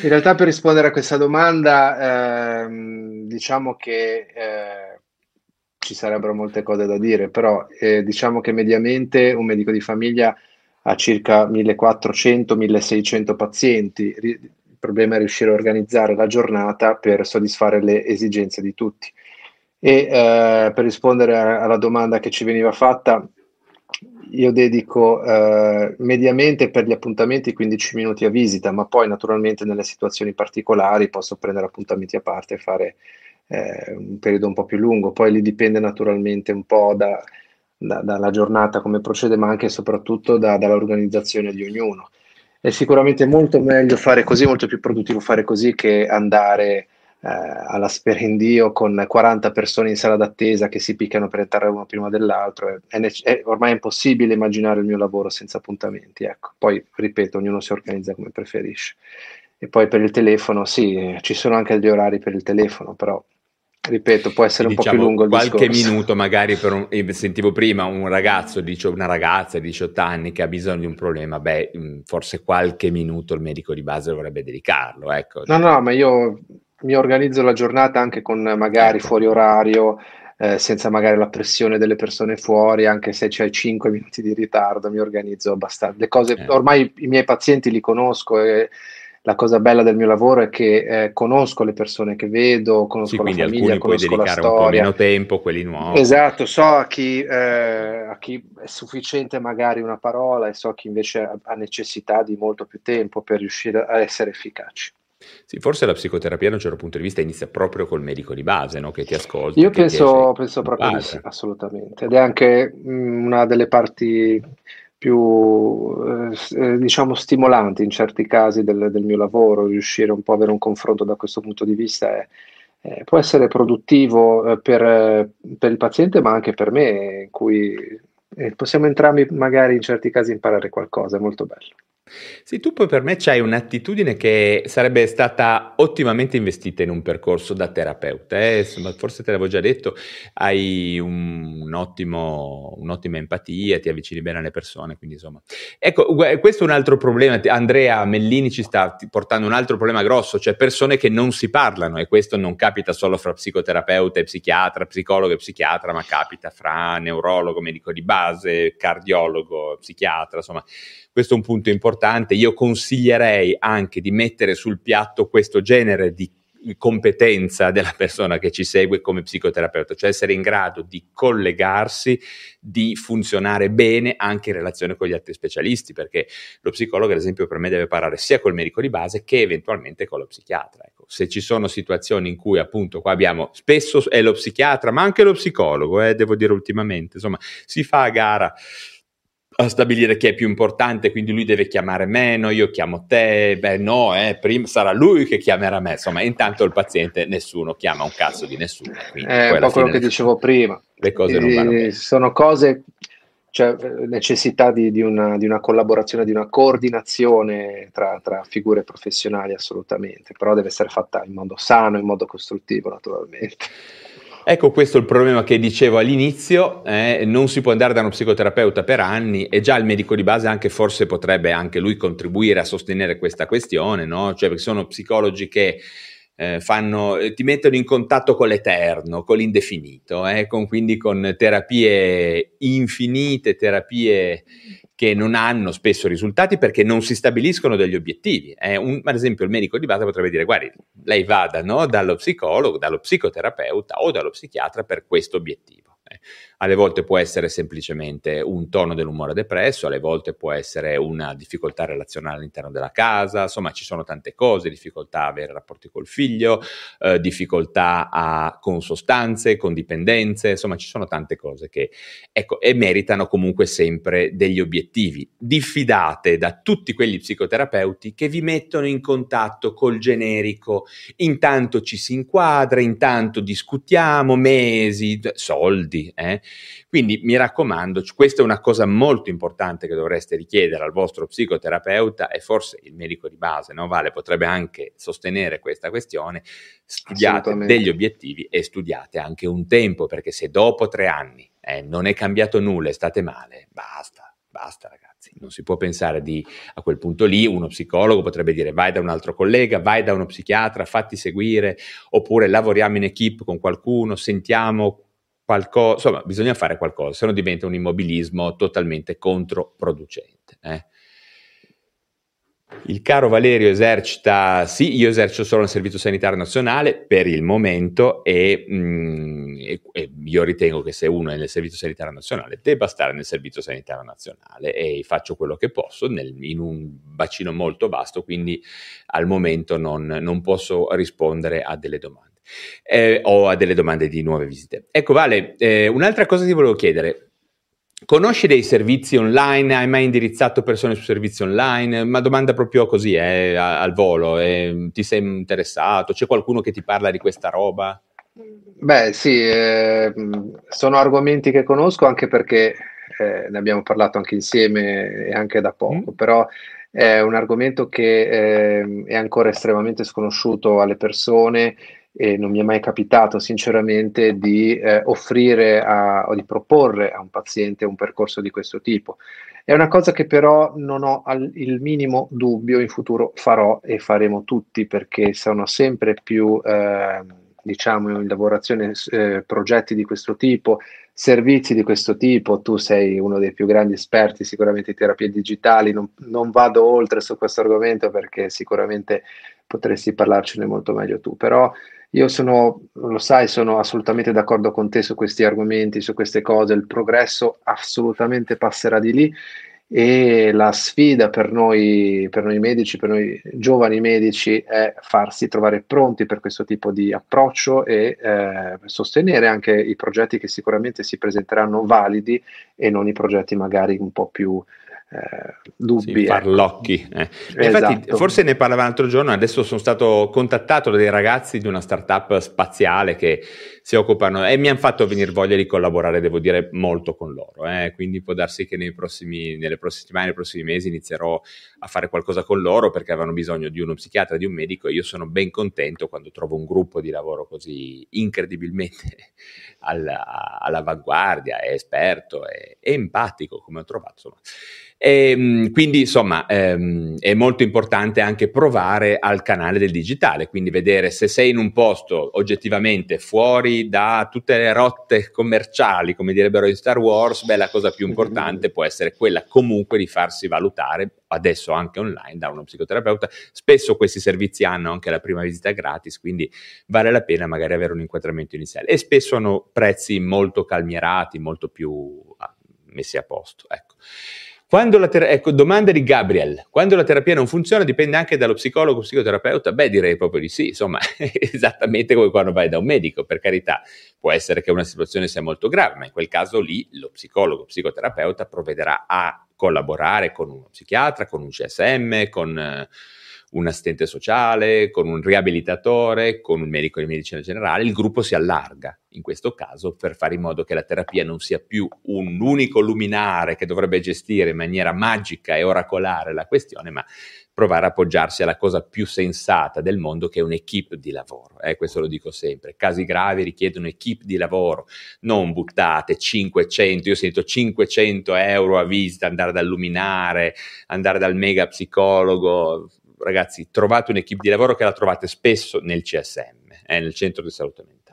In realtà per rispondere a questa domanda, ehm, diciamo che eh, ci sarebbero molte cose da dire, però eh, diciamo che mediamente un medico di famiglia ha circa 1400-1600 pazienti. Il problema è riuscire a organizzare la giornata per soddisfare le esigenze di tutti. E eh, per rispondere alla domanda che ci veniva fatta, io dedico eh, mediamente per gli appuntamenti 15 minuti a visita, ma poi naturalmente nelle situazioni particolari posso prendere appuntamenti a parte e fare eh, un periodo un po' più lungo. Poi lì dipende naturalmente un po' da, da, dalla giornata come procede, ma anche e soprattutto da, dall'organizzazione di ognuno. È sicuramente molto meglio fare così, molto più produttivo fare così che andare eh, alla sperendio con 40 persone in sala d'attesa che si picchiano per entrare uno prima dell'altro. È, è, è ormai impossibile immaginare il mio lavoro senza appuntamenti. Ecco. Poi, ripeto, ognuno si organizza come preferisce. E poi per il telefono, sì, ci sono anche degli orari per il telefono, però ripeto, può essere un diciamo, po' più lungo il qualche discorso. minuto magari per un, sentivo prima un ragazzo, una ragazza di 18 anni che ha bisogno di un problema, beh, mm, forse qualche minuto il medico di base dovrebbe dedicarlo, ecco. No, no, ma io mi organizzo la giornata anche con magari ecco. fuori orario, eh, senza magari la pressione delle persone fuori, anche se c'è 5 minuti di ritardo, mi organizzo abbastanza. Le cose, eh. ormai i miei pazienti li conosco e la cosa bella del mio lavoro è che eh, conosco le persone che vedo, conosco sì, la famiglia, conosco la storia. Un po' meno tempo, quelli nuovi. Esatto, so a chi, eh, a chi, è sufficiente magari una parola e so a chi invece ha necessità di molto più tempo per riuscire a essere efficaci. Sì, forse la psicoterapia da un certo punto di vista inizia proprio col medico di base, no? che ti ascolta. Io penso, penso proprio di sì, assolutamente. Ed è anche mh, mm, una delle parti più eh, eh, diciamo stimolanti in certi casi del, del, mio lavoro, riuscire un po' ad avere un confronto da questo punto di vista è, eh, può essere produttivo eh, per, per, il paziente ma anche per me, in cui eh, possiamo entrambi magari in certi casi imparare qualcosa, è molto bello. Sì, tu poi per me c'hai un'attitudine che sarebbe stata ottimamente investita in un percorso da terapeuta, eh? forse te l'avevo già detto, hai un, un ottimo, un'ottima empatia, ti avvicini bene alle persone, quindi insomma. Ecco, questo è un altro problema, Andrea Mellini ci sta portando un altro problema grosso, cioè persone che non si parlano e questo non capita solo fra psicoterapeuta e psichiatra, psicologo e psichiatra, ma capita fra neurologo, medico di base, cardiologo, psichiatra, insomma questo è un punto importante. Io consiglierei anche di mettere sul piatto questo genere di competenza della persona che ci segue come psicoterapeuta, cioè essere in grado di collegarsi, di funzionare bene anche in relazione con gli altri specialisti, perché lo psicologo, ad esempio, per me deve parlare sia col medico di base che eventualmente con lo psichiatra. Ecco, se ci sono situazioni in cui appunto qua abbiamo spesso è lo psichiatra, ma anche lo psicologo, eh, devo dire ultimamente, insomma, si fa a gara a stabilire chi è più importante, quindi lui deve chiamare meno, io chiamo te, beh no, eh, prima sarà lui che chiamerà me, insomma, intanto il paziente nessuno chiama un cazzo di nessuno. È un po' quello che dicevo prima. Le cose non vanno bene. Sono cose, cioè necessità di, di, una, di, una, collaborazione, di una coordinazione tra, tra figure professionali assolutamente, però deve essere fatta in modo sano, in modo costruttivo naturalmente. Ecco, questo è il problema che dicevo all'inizio, eh, non si può andare da uno psicoterapeuta per anni e già il medico di base anche forse potrebbe anche lui contribuire a sostenere questa questione, no? Cioè perché sono psicologi che eh, fanno, ti mettono in contatto con l'eterno, con l'indefinito, eh, con, quindi con terapie infinite, terapie che non hanno spesso risultati perché non si stabiliscono degli obiettivi. Eh, un, ad esempio il medico di base potrebbe dire guardi, lei vada no, dallo psicologo, dallo psicoterapeuta o dallo psichiatra per questo obiettivo alle volte può essere semplicemente un tono dell'umore depresso, alle volte può essere una difficoltà relazionale all'interno della casa, insomma ci sono tante cose, difficoltà a avere rapporti col figlio, eh, difficoltà a, con sostanze, con dipendenze, insomma ci sono tante cose che, ecco, e meritano comunque sempre degli obiettivi. Diffidate da tutti quegli psicoterapeuti che vi mettono in contatto col generico, intanto ci si inquadra, intanto discutiamo, mesi, soldi. Eh? Quindi mi raccomando, questa è una cosa molto importante che dovreste richiedere al vostro psicoterapeuta e forse il medico di base, no? Vale, potrebbe anche sostenere questa questione. Studiate degli obiettivi e studiate anche un tempo, perché se dopo tre anni eh, non è cambiato nulla e state male, basta, basta ragazzi non si può pensare di, a quel punto lì, uno psicologo potrebbe dire vai da un altro collega, vai da uno psichiatra, fatti seguire, oppure lavoriamo in equip con qualcuno, sentiamo qualcosa, insomma bisogna fare qualcosa, se no diventa un immobilismo totalmente controproducente. Eh. Il caro Valerio esercita, sì, io esercito solo nel Servizio Sanitario Nazionale per il momento e, mh, mm, e, e, io ritengo che se uno è nel Servizio Sanitario Nazionale debba stare nel Servizio Sanitario Nazionale e faccio quello che posso nel, in un bacino molto vasto, quindi al momento non, non posso rispondere a delle domande. Eh, o a delle domande di nuove visite. Ecco Vale, eh, un'altra cosa ti volevo chiedere, Conosci dei servizi online? Hai mai indirizzato persone su servizi online? Ma domanda proprio così, eh, al volo. Eh, ti sei interessato? C'è qualcuno che ti parla di questa roba? Beh, sì, eh, sono argomenti che conosco anche perché eh, ne abbiamo parlato anche insieme e anche da poco, mm. però è un argomento che eh, è ancora estremamente sconosciuto alle persone e non mi è mai capitato sinceramente di eh, offrire a, o di proporre a un paziente un percorso di questo tipo. È una cosa che però non ho al, il minimo dubbio in futuro farò e faremo tutti perché sono sempre più, eh, diciamo, in lavorazione eh, progetti di questo tipo, servizi di questo tipo. Tu sei uno dei più grandi esperti sicuramente di terapie digitali, non, non vado oltre su questo argomento perché sicuramente potresti parlarcene molto meglio tu, però io sono, lo sai, sono assolutamente d'accordo con te su questi argomenti, su queste cose, il progresso assolutamente passerà di lì e la sfida per noi, per noi medici, per noi giovani medici è farsi trovare pronti per questo tipo di approccio e eh, sostenere anche i progetti che sicuramente si presenteranno validi e non i progetti magari un po' più eh, dubbi. Sì, ecco. farlocchi. Eh. Esatto. Infatti, forse ne parlava l'altro giorno, adesso sono stato contattato da dei ragazzi di una startup spaziale che si occupano e mi hanno fatto venire voglia di collaborare, devo dire, molto con loro. Eh. Quindi può darsi che prossimi, nelle prossime settimane, nei prossimi mesi inizierò a fare qualcosa con loro perché avevano bisogno di uno psichiatra, di un medico e io sono ben contento quando trovo un gruppo di lavoro così incredibilmente alla, all'avanguardia, è esperto, è, empatico come ho trovato. Insomma. E, ehm, quindi insomma ehm, è molto importante anche provare al canale del digitale, quindi vedere se sei in un posto oggettivamente fuori da tutte le rotte commerciali, come direbbero in Star Wars, beh la cosa più importante può essere quella comunque di farsi valutare adesso anche online da uno psicoterapeuta. Spesso questi servizi hanno anche la prima visita gratis, quindi vale la pena magari avere un inquadramento iniziale e spesso hanno prezzi molto calmierati, molto più ah, messi a posto. Ecco. Ter- ecco, domanda di Gabriel, quando la terapia non funziona dipende anche dallo psicologo o psicoterapeuta? Beh, direi proprio di sì, insomma, esattamente come quando vai da un medico, per carità, può essere che una situazione sia molto grave, ma in quel caso lì lo psicologo o psicoterapeuta provvederà a collaborare con uno psichiatra, con un CSM, con... Eh, un assistente sociale, con un riabilitatore, con un medico di medicina generale, il gruppo si allarga in questo caso per fare in modo che la terapia non sia più un unico luminare che dovrebbe gestire in maniera magica e oracolare la questione, ma provare a appoggiarsi alla cosa più sensata del mondo che è un'equipe di lavoro. Eh, questo lo dico sempre. Casi gravi richiedono un'equipe di lavoro, non buttate 500, io sento 500 euro a visita, andare dal luminare, andare dal mega psicologo, ragazzi, trovate un'equipe di lavoro che la trovate spesso nel CSM, eh, nel centro di salute mentale.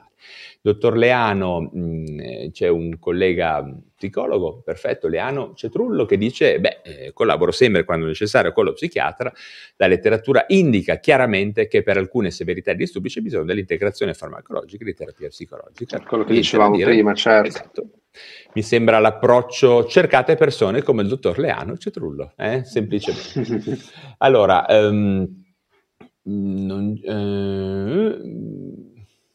Dottor Leano, mh, mm, eh, c'è un collega psicologo, perfetto, Leano Cetrullo, che dice, beh, eh, collaboro sempre quando necessario con lo psichiatra, la letteratura indica chiaramente che per alcune severità di disturbi c'è bisogno dell'integrazione farmacologica e di terapia psicologica. Quello che dicevamo dire, prima, certo. Esatto. Mi sembra l'approccio, cercate persone come il dottor Leano Cetrullo, eh? semplicemente. allora, um, non, uh,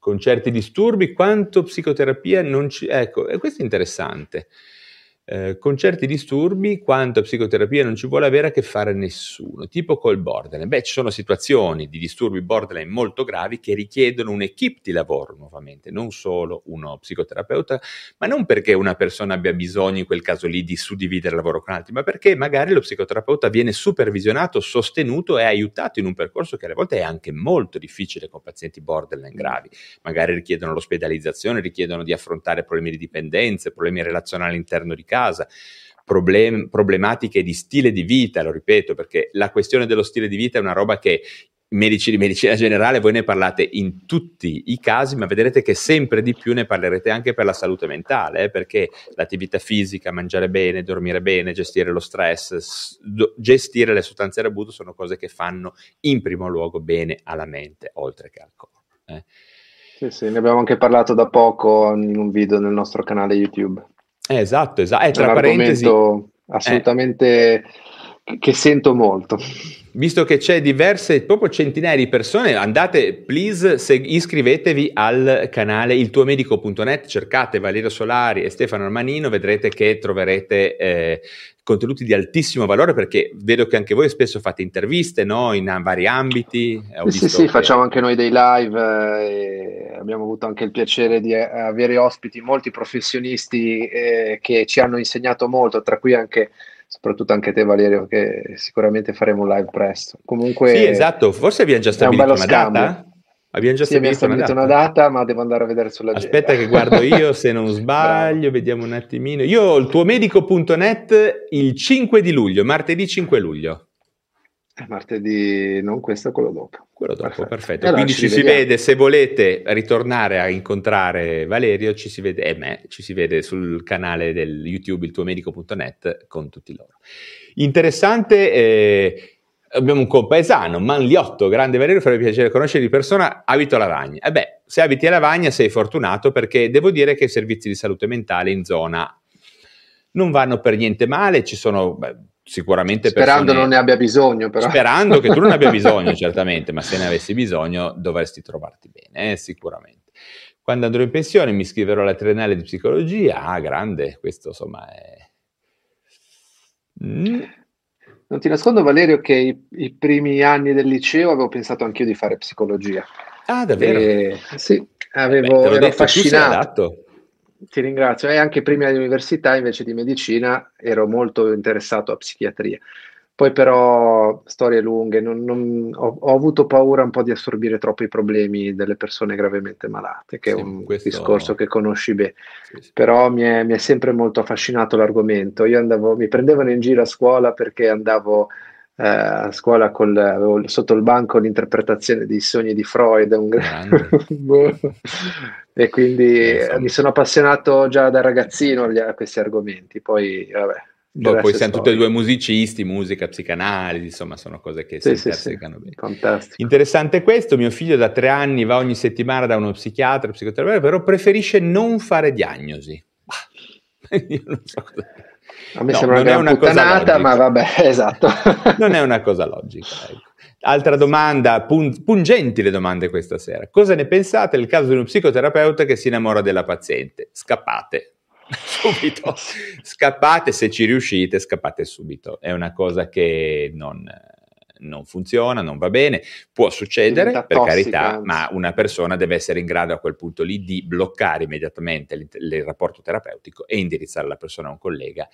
Con certi disturbi, quanto psicoterapia non ci... Ecco, e questo è interessante. Eh, con certi disturbi, quanto psicoterapia non ci vuole avere a che fare nessuno, tipo col borderline. Beh, ci sono situazioni di disturbi borderline molto gravi che richiedono un'equipe di lavoro nuovamente, non solo uno psicoterapeuta, ma non perché una persona abbia bisogno in quel caso lì di suddividere il lavoro con altri, ma perché magari lo psicoterapeuta viene supervisionato, sostenuto e aiutato in un percorso che alle volte è anche molto difficile con pazienti borderline gravi. Magari richiedono l'ospedalizzazione, richiedono di affrontare problemi di dipendenze, problemi relazionali all'interno di casa casa, problem- problematiche di stile di vita, lo ripeto, perché la questione dello stile di vita è una roba che medici di medicina generale, voi ne parlate in tutti i casi, ma vedrete che sempre di più ne parlerete anche per la salute mentale, eh, perché l'attività fisica, mangiare bene, dormire bene, gestire lo stress, s- gestire le sostanze d'abuso sono cose che fanno in primo luogo bene alla mente, oltre che al corpo. Eh. Sì, sì, ne abbiamo anche parlato da poco in un video nel nostro canale YouTube. Eh, esatto, esatto. Eh, tra parentesi, assolutamente eh. che sento molto. Visto che c'è diverse, proprio centinaia di persone, andate, please, se, iscrivetevi al canale iltuomedico.net, cercate Valerio Solari e Stefano Armanino, vedrete che troverete eh, contenuti di altissimo valore perché vedo che anche voi spesso fate interviste no? in vari ambiti. Ho sì, sì, che... facciamo anche noi dei live eh, abbiamo avuto anche il piacere di eh, avere ospiti, molti professionisti eh, che ci hanno insegnato molto, tra cui anche soprattutto anche te Valerio che sicuramente faremo un live presto. Comunque Sì, esatto, forse abbiamo già stabilito un una scambio. data. Abbiamo già sì, stabilito, stabilito una, data. una, data. ma devo andare a vedere sulla Aspetta che guardo io se non sbaglio, vediamo un attimino. Io ho il tuo medico.net il 5 di luglio, martedì 5 luglio. Martedì, non questo, quello dopo. Quello dopo, perfetto. perfetto. Allora, Quindi ci, ci si vede, se volete ritornare a incontrare Valerio, ci si vede, e me, ci si vede sul canale del YouTube, il tuo medico.net, con tutti loro. Interessante, eh, abbiamo un compaesano, Manliotto, grande Valerio, farebbe piacere conoscere di persona, abito a Lavagna. E beh, se abiti a Lavagna sei fortunato perché devo dire che i servizi di salute mentale in zona non vanno per niente male, ci sono... Beh, sicuramente sperando persone, non ne abbia bisogno però. sperando che tu non abbia bisogno certamente ma se ne avessi bisogno dovresti trovarti bene eh, sicuramente quando andrò in pensione mi iscriverò alla triennale di psicologia ah grande questo insomma è mm. non ti nascondo Valerio che i, i, primi anni del liceo avevo pensato anch'io di fare psicologia ah davvero? E, sì avevo Beh, ero detto, affascinato ti ringrazio. E anche prima dell'università, invece di medicina, ero molto interessato a psichiatria. Poi però, storie lunghe, non, non, ho, ho, avuto paura un po' di assorbire troppo i problemi delle persone gravemente malate, che sì, è un questo... discorso che conosci bene. Sì, sì. Però mi è, mi è, sempre molto affascinato l'argomento. Io andavo, mi prendevano in giro a scuola perché andavo eh, a scuola col, avevo sotto il banco l'interpretazione dei sogni di Freud, un grande... e quindi eh, mi sono appassionato già da ragazzino a questi argomenti. Poi, vabbè. Poi, poi siamo tutti e due musicisti, musica, psicanalisi, insomma, sono cose che sì, si intersecano sì, sì. bene. Fantastico. Interessante questo. Mio figlio da tre anni va ogni settimana da uno psichiatra, psicoterapeuta, però preferisce non fare diagnosi. Io non so cosa a me no, sembra una, una puttanata, ma vabbè, esatto. non è una cosa logica. Ecco. Altra domanda, pun- pungenti le domande questa sera. Cosa ne pensate nel caso di uno psicoterapeuta che si innamora della paziente? Scappate subito. Scappate se ci riuscite, scappate subito. È una cosa che non, non funziona, non va bene, può succedere per tossica, carità, anzi. ma una persona deve essere in grado a quel punto lì di bloccare immediatamente il, il rapporto terapeutico e indirizzare la persona a un collega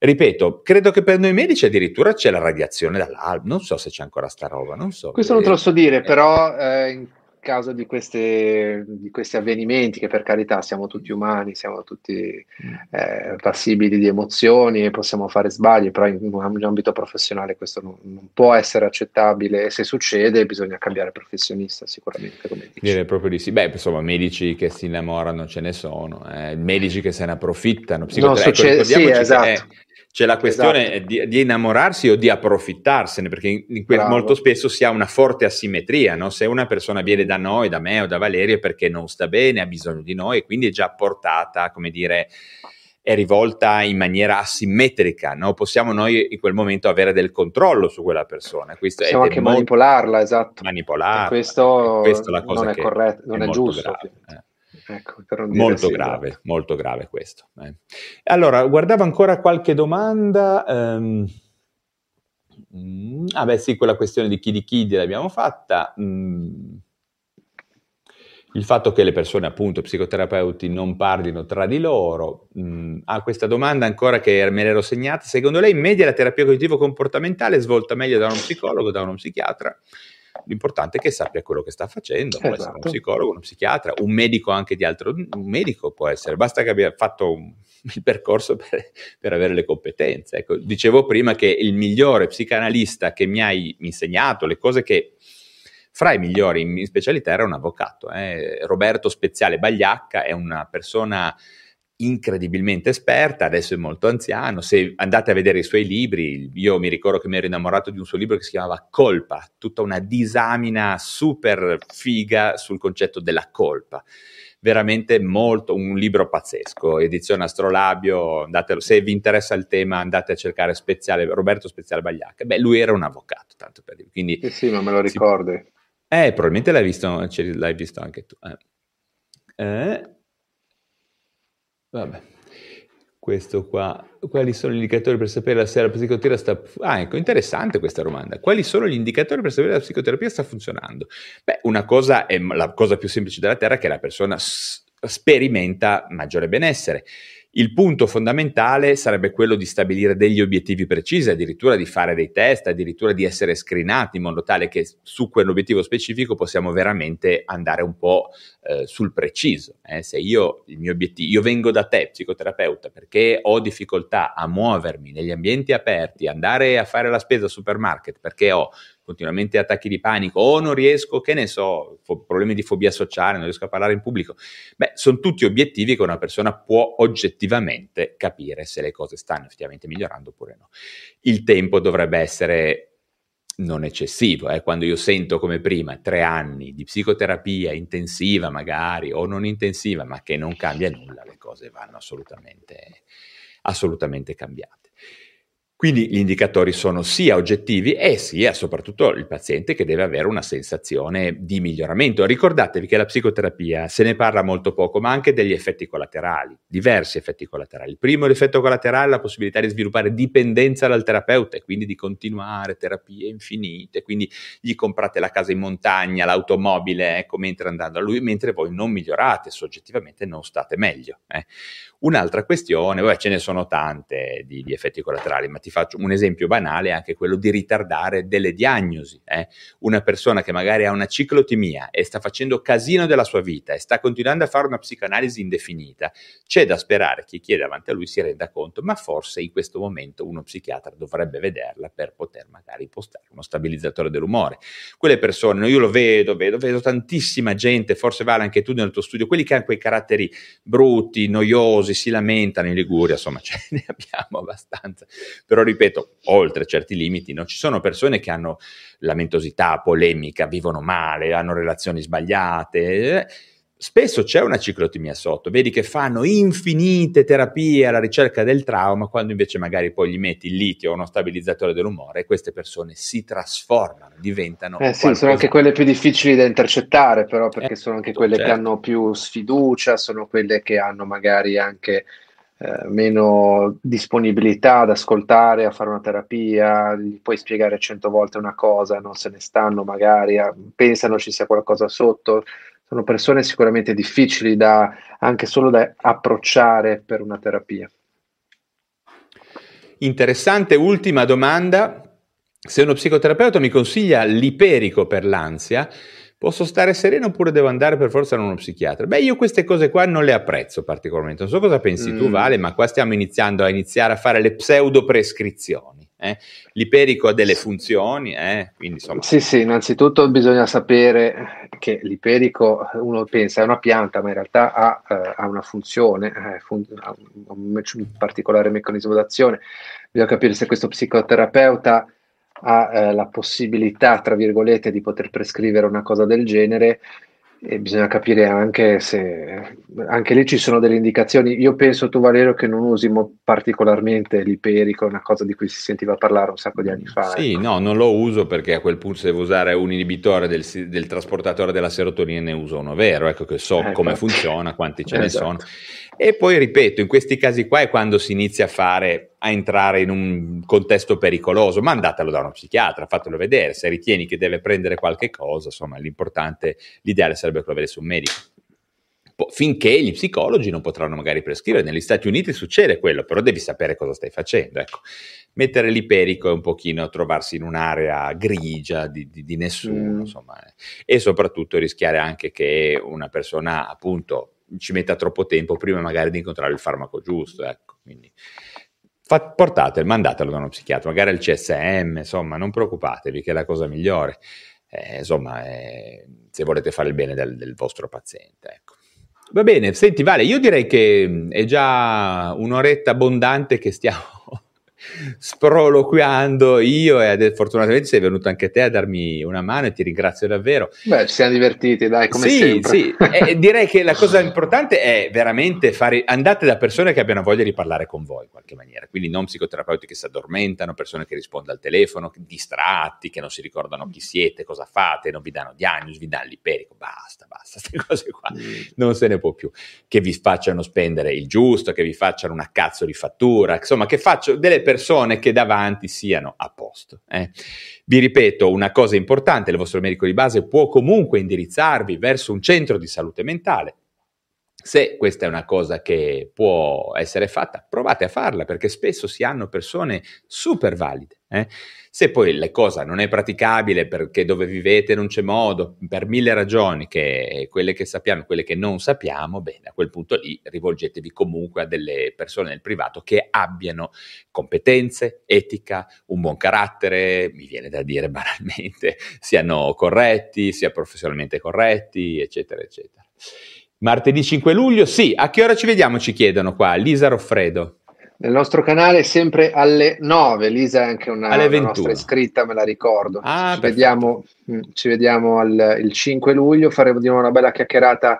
Ripeto, credo che per noi medici addirittura c'è la radiazione dall'alba, non so se c'è ancora sta roba, non so. Questo non te lo so dire, eh. però eh, in caso di, queste, di, questi avvenimenti, che per carità siamo tutti umani, siamo tutti mm. eh, passibili di emozioni e possiamo fare sbagli, però in un ambito professionale questo non, non, può essere accettabile e se succede bisogna cambiare professionista sicuramente. Come Direi proprio di sì. Beh, insomma, medici che si innamorano ce ne sono, eh, medici che se ne approfittano, non succede, sì, esatto. Eh, C'è la questione esatto. di, di, innamorarsi o di approfittarsene, perché in, in que- molto spesso si ha una forte asimmetria, no? Se una persona viene da noi, da me o da Valerio è perché non sta bene, ha bisogno di noi e quindi è già portata, come dire, è rivolta in maniera asimmetrica, no? possiamo noi in quel momento avere del controllo su quella persona. Questo possiamo anche manipolarla, esatto. Manipolarla. E questo è non è corretto, non è, è giusto. Grave, eh. Ecco, molto grave, esatto. molto grave questo. Eh. Allora, guardavo ancora qualche domanda. Um, ah beh sì, quella questione di chi di chi l'abbiamo fatta. Mm, il fatto che le persone, appunto, psicoterapeuti, non parlino tra di loro. Mm, ah, questa domanda ancora che me l'ero segnata. Secondo lei in media la terapia cognitivo-comportamentale è svolta meglio da uno psicologo, da uno psichiatra? L'importante è che sappia quello che sta facendo, può esatto. essere uno esatto. psicologo, uno psichiatra, un medico anche di altro, un medico può essere, basta che abbia fatto un, il percorso per, per, avere le competenze. Ecco, dicevo prima che il migliore psicanalista che mi hai insegnato, le cose che fra i migliori in specialità era un avvocato. Eh. Roberto Speziale Bagliacca è una persona incredibilmente esperta, adesso è molto anziano, se andate a vedere i suoi libri, io mi ricordo che mi ero innamorato di un suo libro che si chiamava Colpa, tutta una disamina super figa sul concetto della colpa. Veramente molto, un libro pazzesco, edizione Astrolabio, andatelo, se vi interessa il tema andate a cercare Speziale, Roberto Speziale Bagliacca. Beh, lui era un avvocato, tanto per dire. Quindi, sì, sì, ma me lo ricordi. Si, eh, probabilmente l'hai visto, l'hai visto anche tu. Eh. Eh. Vabbè. Questo qua. Quali sono gli indicatori per sapere se la psicoterapia sta... Ah, ecco, interessante questa domanda. Quali sono gli indicatori per sapere se la psicoterapia sta funzionando? Beh, una cosa è la cosa più semplice della Terra che la persona s- sperimenta maggiore benessere. Il punto fondamentale sarebbe quello di stabilire degli obiettivi precisi, addirittura di fare dei test, addirittura di essere screenati in modo tale che su quell'obiettivo specifico possiamo veramente andare un po' eh, sul preciso. Eh. Se io, io vengo da te, psicoterapeuta, perché ho difficoltà a muovermi negli ambienti aperti, andare a fare la spesa al supermarket, perché ho continuamente attacchi di panico o non riesco, che ne so, fo- problemi di fobia sociale, non riesco a parlare in pubblico. Beh, sono tutti obiettivi che una persona può oggettivamente capire se le cose stanno effettivamente migliorando oppure no. Il tempo dovrebbe essere non eccessivo, eh? quando io sento come prima tre anni di psicoterapia intensiva magari o non intensiva, ma che non cambia nulla, le cose vanno assolutamente, assolutamente cambiate. Quindi gli indicatori sono sia oggettivi e sia soprattutto il paziente che deve avere una sensazione di miglioramento. Ricordatevi che la psicoterapia se ne parla molto poco, ma anche degli effetti collaterali, diversi effetti collaterali. Il primo l'effetto collaterale è la possibilità di sviluppare dipendenza dal terapeuta e quindi di continuare terapie infinite, quindi gli comprate la casa in montagna, l'automobile, ecco, mentre andando a lui, mentre voi non migliorate, soggettivamente non state meglio. Eh. Un'altra questione, beh, ce ne sono tante di, di, effetti collaterali, ma ti faccio un esempio banale, anche quello di ritardare delle diagnosi. Eh? Una persona che magari ha una ciclotimia e sta facendo casino della sua vita e sta continuando a fare una psicoanalisi indefinita, c'è da sperare che chi è davanti a lui si renda conto, ma forse in questo momento uno psichiatra dovrebbe vederla per poter magari impostare uno stabilizzatore dell'umore. Quelle persone, io lo vedo, vedo, vedo tantissima gente, forse vale anche tu nel tuo studio, quelli che hanno quei caratteri brutti, noiosi, tifosi si lamentano in Liguria, insomma ce ne abbiamo abbastanza, però ripeto, oltre certi limiti, no? ci sono persone che hanno lamentosità, polemica, vivono male, hanno relazioni sbagliate. Eh? Spesso c'è una ciclotimia sotto, vedi che fanno infinite terapie alla ricerca del trauma, quando invece magari poi gli metti il litio o uno stabilizzatore dell'umore e queste persone si trasformano, diventano... Eh sì, sono anche quelle più difficili da intercettare però, perché eh, sono anche quelle certo. che hanno più sfiducia, sono quelle che hanno magari anche eh, meno disponibilità ad ascoltare, a fare una terapia, gli puoi spiegare cento volte una cosa, non se ne stanno magari, a, pensano ci sia qualcosa sotto sono persone sicuramente difficili da anche solo da approcciare per una terapia. Interessante ultima domanda. Se uno psicoterapeuta mi consiglia l'iperico per l'ansia, posso stare sereno oppure devo andare per forza da uno psichiatra? Beh, io queste cose qua non le apprezzo particolarmente. Non so cosa pensi mm. tu, Vale, ma qua stiamo iniziando a iniziare a fare le pseudo prescrizioni. Eh? L'iperico ha delle funzioni, eh? quindi insomma... Sì, sì, innanzitutto bisogna sapere che l'iperico, uno pensa è una pianta, ma in realtà ha, eh, ha una funzione, eh, fun- ha un, un, particolare meccanismo d'azione. Bisogna capire se questo psicoterapeuta ha eh, la possibilità, tra virgolette, di poter prescrivere una cosa del genere e bisogna capire anche se anche lì ci sono delle indicazioni. Io penso tu, Valerio, che non usimo particolarmente l'iperico, una cosa di cui si sentiva parlare un sacco di anni fa. Sì, ecco. no, non lo uso perché a quel punto se devo usare un inibitore del, del trasportatore della serotonina ne uso uno vero, ecco che so eh, come funziona, quanti ce esatto. ne sono. E poi ripeto, in questi casi qua è quando si inizia a fare, a entrare in un contesto pericoloso, mandatelo da uno psichiatra, fatelo vedere, se ritieni che deve prendere qualche cosa, insomma l'importante, l'ideale sarebbe quello avere su un medico. Finché gli psicologi non potranno magari prescrivere, negli Stati Uniti succede quello, però devi sapere cosa stai facendo, ecco. Mettere l'iperico è un pochino trovarsi in un'area grigia di, di, di nessuno, mm. insomma, eh. e soprattutto rischiare anche che una persona appunto ci metta troppo tempo prima magari di incontrare il farmaco giusto. Ecco. Quindi fat, portatelo, mandatelo da uno psichiatra, magari al CSM, insomma, non preoccupatevi che è la cosa migliore. Eh, insomma, eh, se volete fare il bene del, del vostro paziente. Ecco. Va bene, senti Vale, io direi che è già un'oretta abbondante che stiamo sproloquiando io e fortunatamente sei venuto anche te a darmi una mano e ti ringrazio davvero. Beh, ci siamo divertiti, dai, come sì, sempre. Sì, e direi che la cosa importante è veramente fare, andate da persone che abbiano voglia di parlare con voi in qualche maniera, quindi non psicoterapeuti che si addormentano, persone che rispondono al telefono, distratti, che non si ricordano chi siete, cosa fate, non vi danno diagnosi, vi danno l'iperico, basta, basta, queste cose qua, non se ne può più, che vi facciano spendere il giusto, che vi facciano una cazzo di fattura, insomma, che faccio delle persone che davanti siano a posto. Eh. Vi ripeto, una cosa importante, il vostro medico di base può comunque indirizzarvi verso un centro di salute mentale. Se questa è una cosa che può essere fatta, provate a farla perché spesso si hanno persone super valide. Eh? Se poi la cosa non è praticabile perché dove vivete non c'è modo, per mille ragioni, che quelle che sappiamo e quelle che non sappiamo, bene, a quel punto lì rivolgetevi comunque a delle persone nel privato che abbiano competenze, etica, un buon carattere, mi viene da dire banalmente, siano corretti, sia professionalmente corretti, eccetera, eccetera. Martedì 5 luglio, sì, a che ora ci vediamo? Ci chiedono qua, Lisa Roffredo. Nel nostro canale sempre alle 9, Lisa è anche una, una nostra iscritta, me la ricordo. Ah, ci, vediamo, mm, ci, vediamo, al, il 5 luglio, faremo di nuovo una bella chiacchierata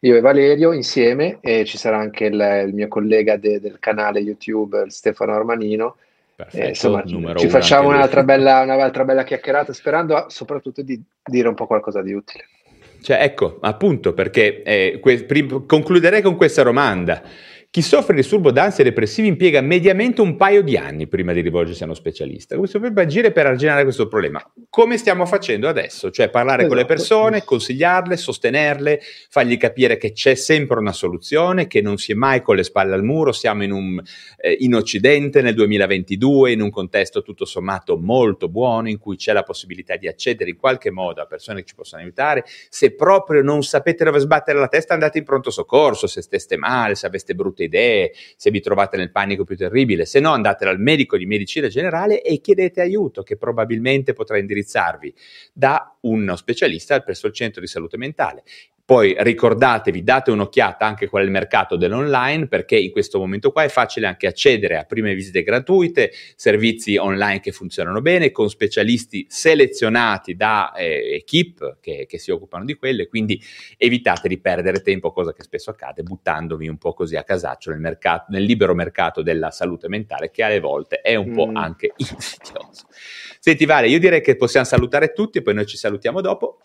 io e Valerio insieme e ci sarà anche il, il mio collega de, del canale YouTube Stefano Armanino. Perfetto, insomma, ci facciamo un'altra bella, un'altra bella chiacchierata sperando soprattutto di dire un po' qualcosa di utile. Cioè, ecco, appunto, perché eh, que- prim- concluderei con questa domanda. Chi soffre di disturbo d'ansia depressivi impiega mediamente un paio di anni prima di rivolgersi a uno specialista. Come si dovrebbe agire per arginare questo problema? Come stiamo facendo adesso? Cioè parlare esatto. con le esatto. persone, consigliarle, sostenerle, fargli capire che c'è sempre una soluzione, che non si è mai con le spalle al muro, siamo in, un, eh, in Occidente nel 2022, in un contesto tutto sommato molto buono, in cui c'è la possibilità di accedere in qualche modo a persone che ci possono aiutare. Se proprio non sapete dove sbattere la testa, andate in pronto soccorso, se steste male, se aveste brutte idee, se vi trovate nel panico più terribile, se no andate dal medico di medicina generale e chiedete aiuto che probabilmente potrà indirizzarvi da uno specialista presso il centro di salute mentale. Poi ricordatevi, date un'occhiata anche qual è il mercato dell'online, perché in questo momento qua è facile anche accedere a prime visite gratuite, servizi online che funzionano bene, con specialisti selezionati da eh, equip che, che, si occupano di quelle, quindi evitate di perdere tempo, cosa che spesso accade, buttandovi un po' così a casaccio nel, mercato, nel libero mercato della salute mentale, che alle volte è un mm. po' anche insidioso. Senti Vale, io direi che possiamo salutare tutti e poi noi ci salutiamo dopo.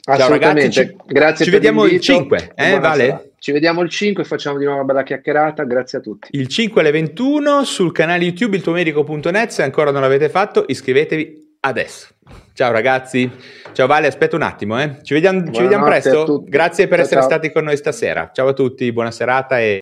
Ciao ragazzi, ci, grazie ci vediamo il 5, eh, vale? Ci vediamo il 5 e facciamo di nuovo una bella chiacchierata, grazie a tutti. Il 5 alle 21 sul canale YouTube il iltuomedico.net, se ancora non l'avete fatto iscrivetevi adesso. Ciao ragazzi, ciao Vale, aspetta un attimo, eh. ci, vediamo, ci vediamo presto, grazie per ciao, essere ciao. stati con noi stasera, ciao a tutti, buona serata e...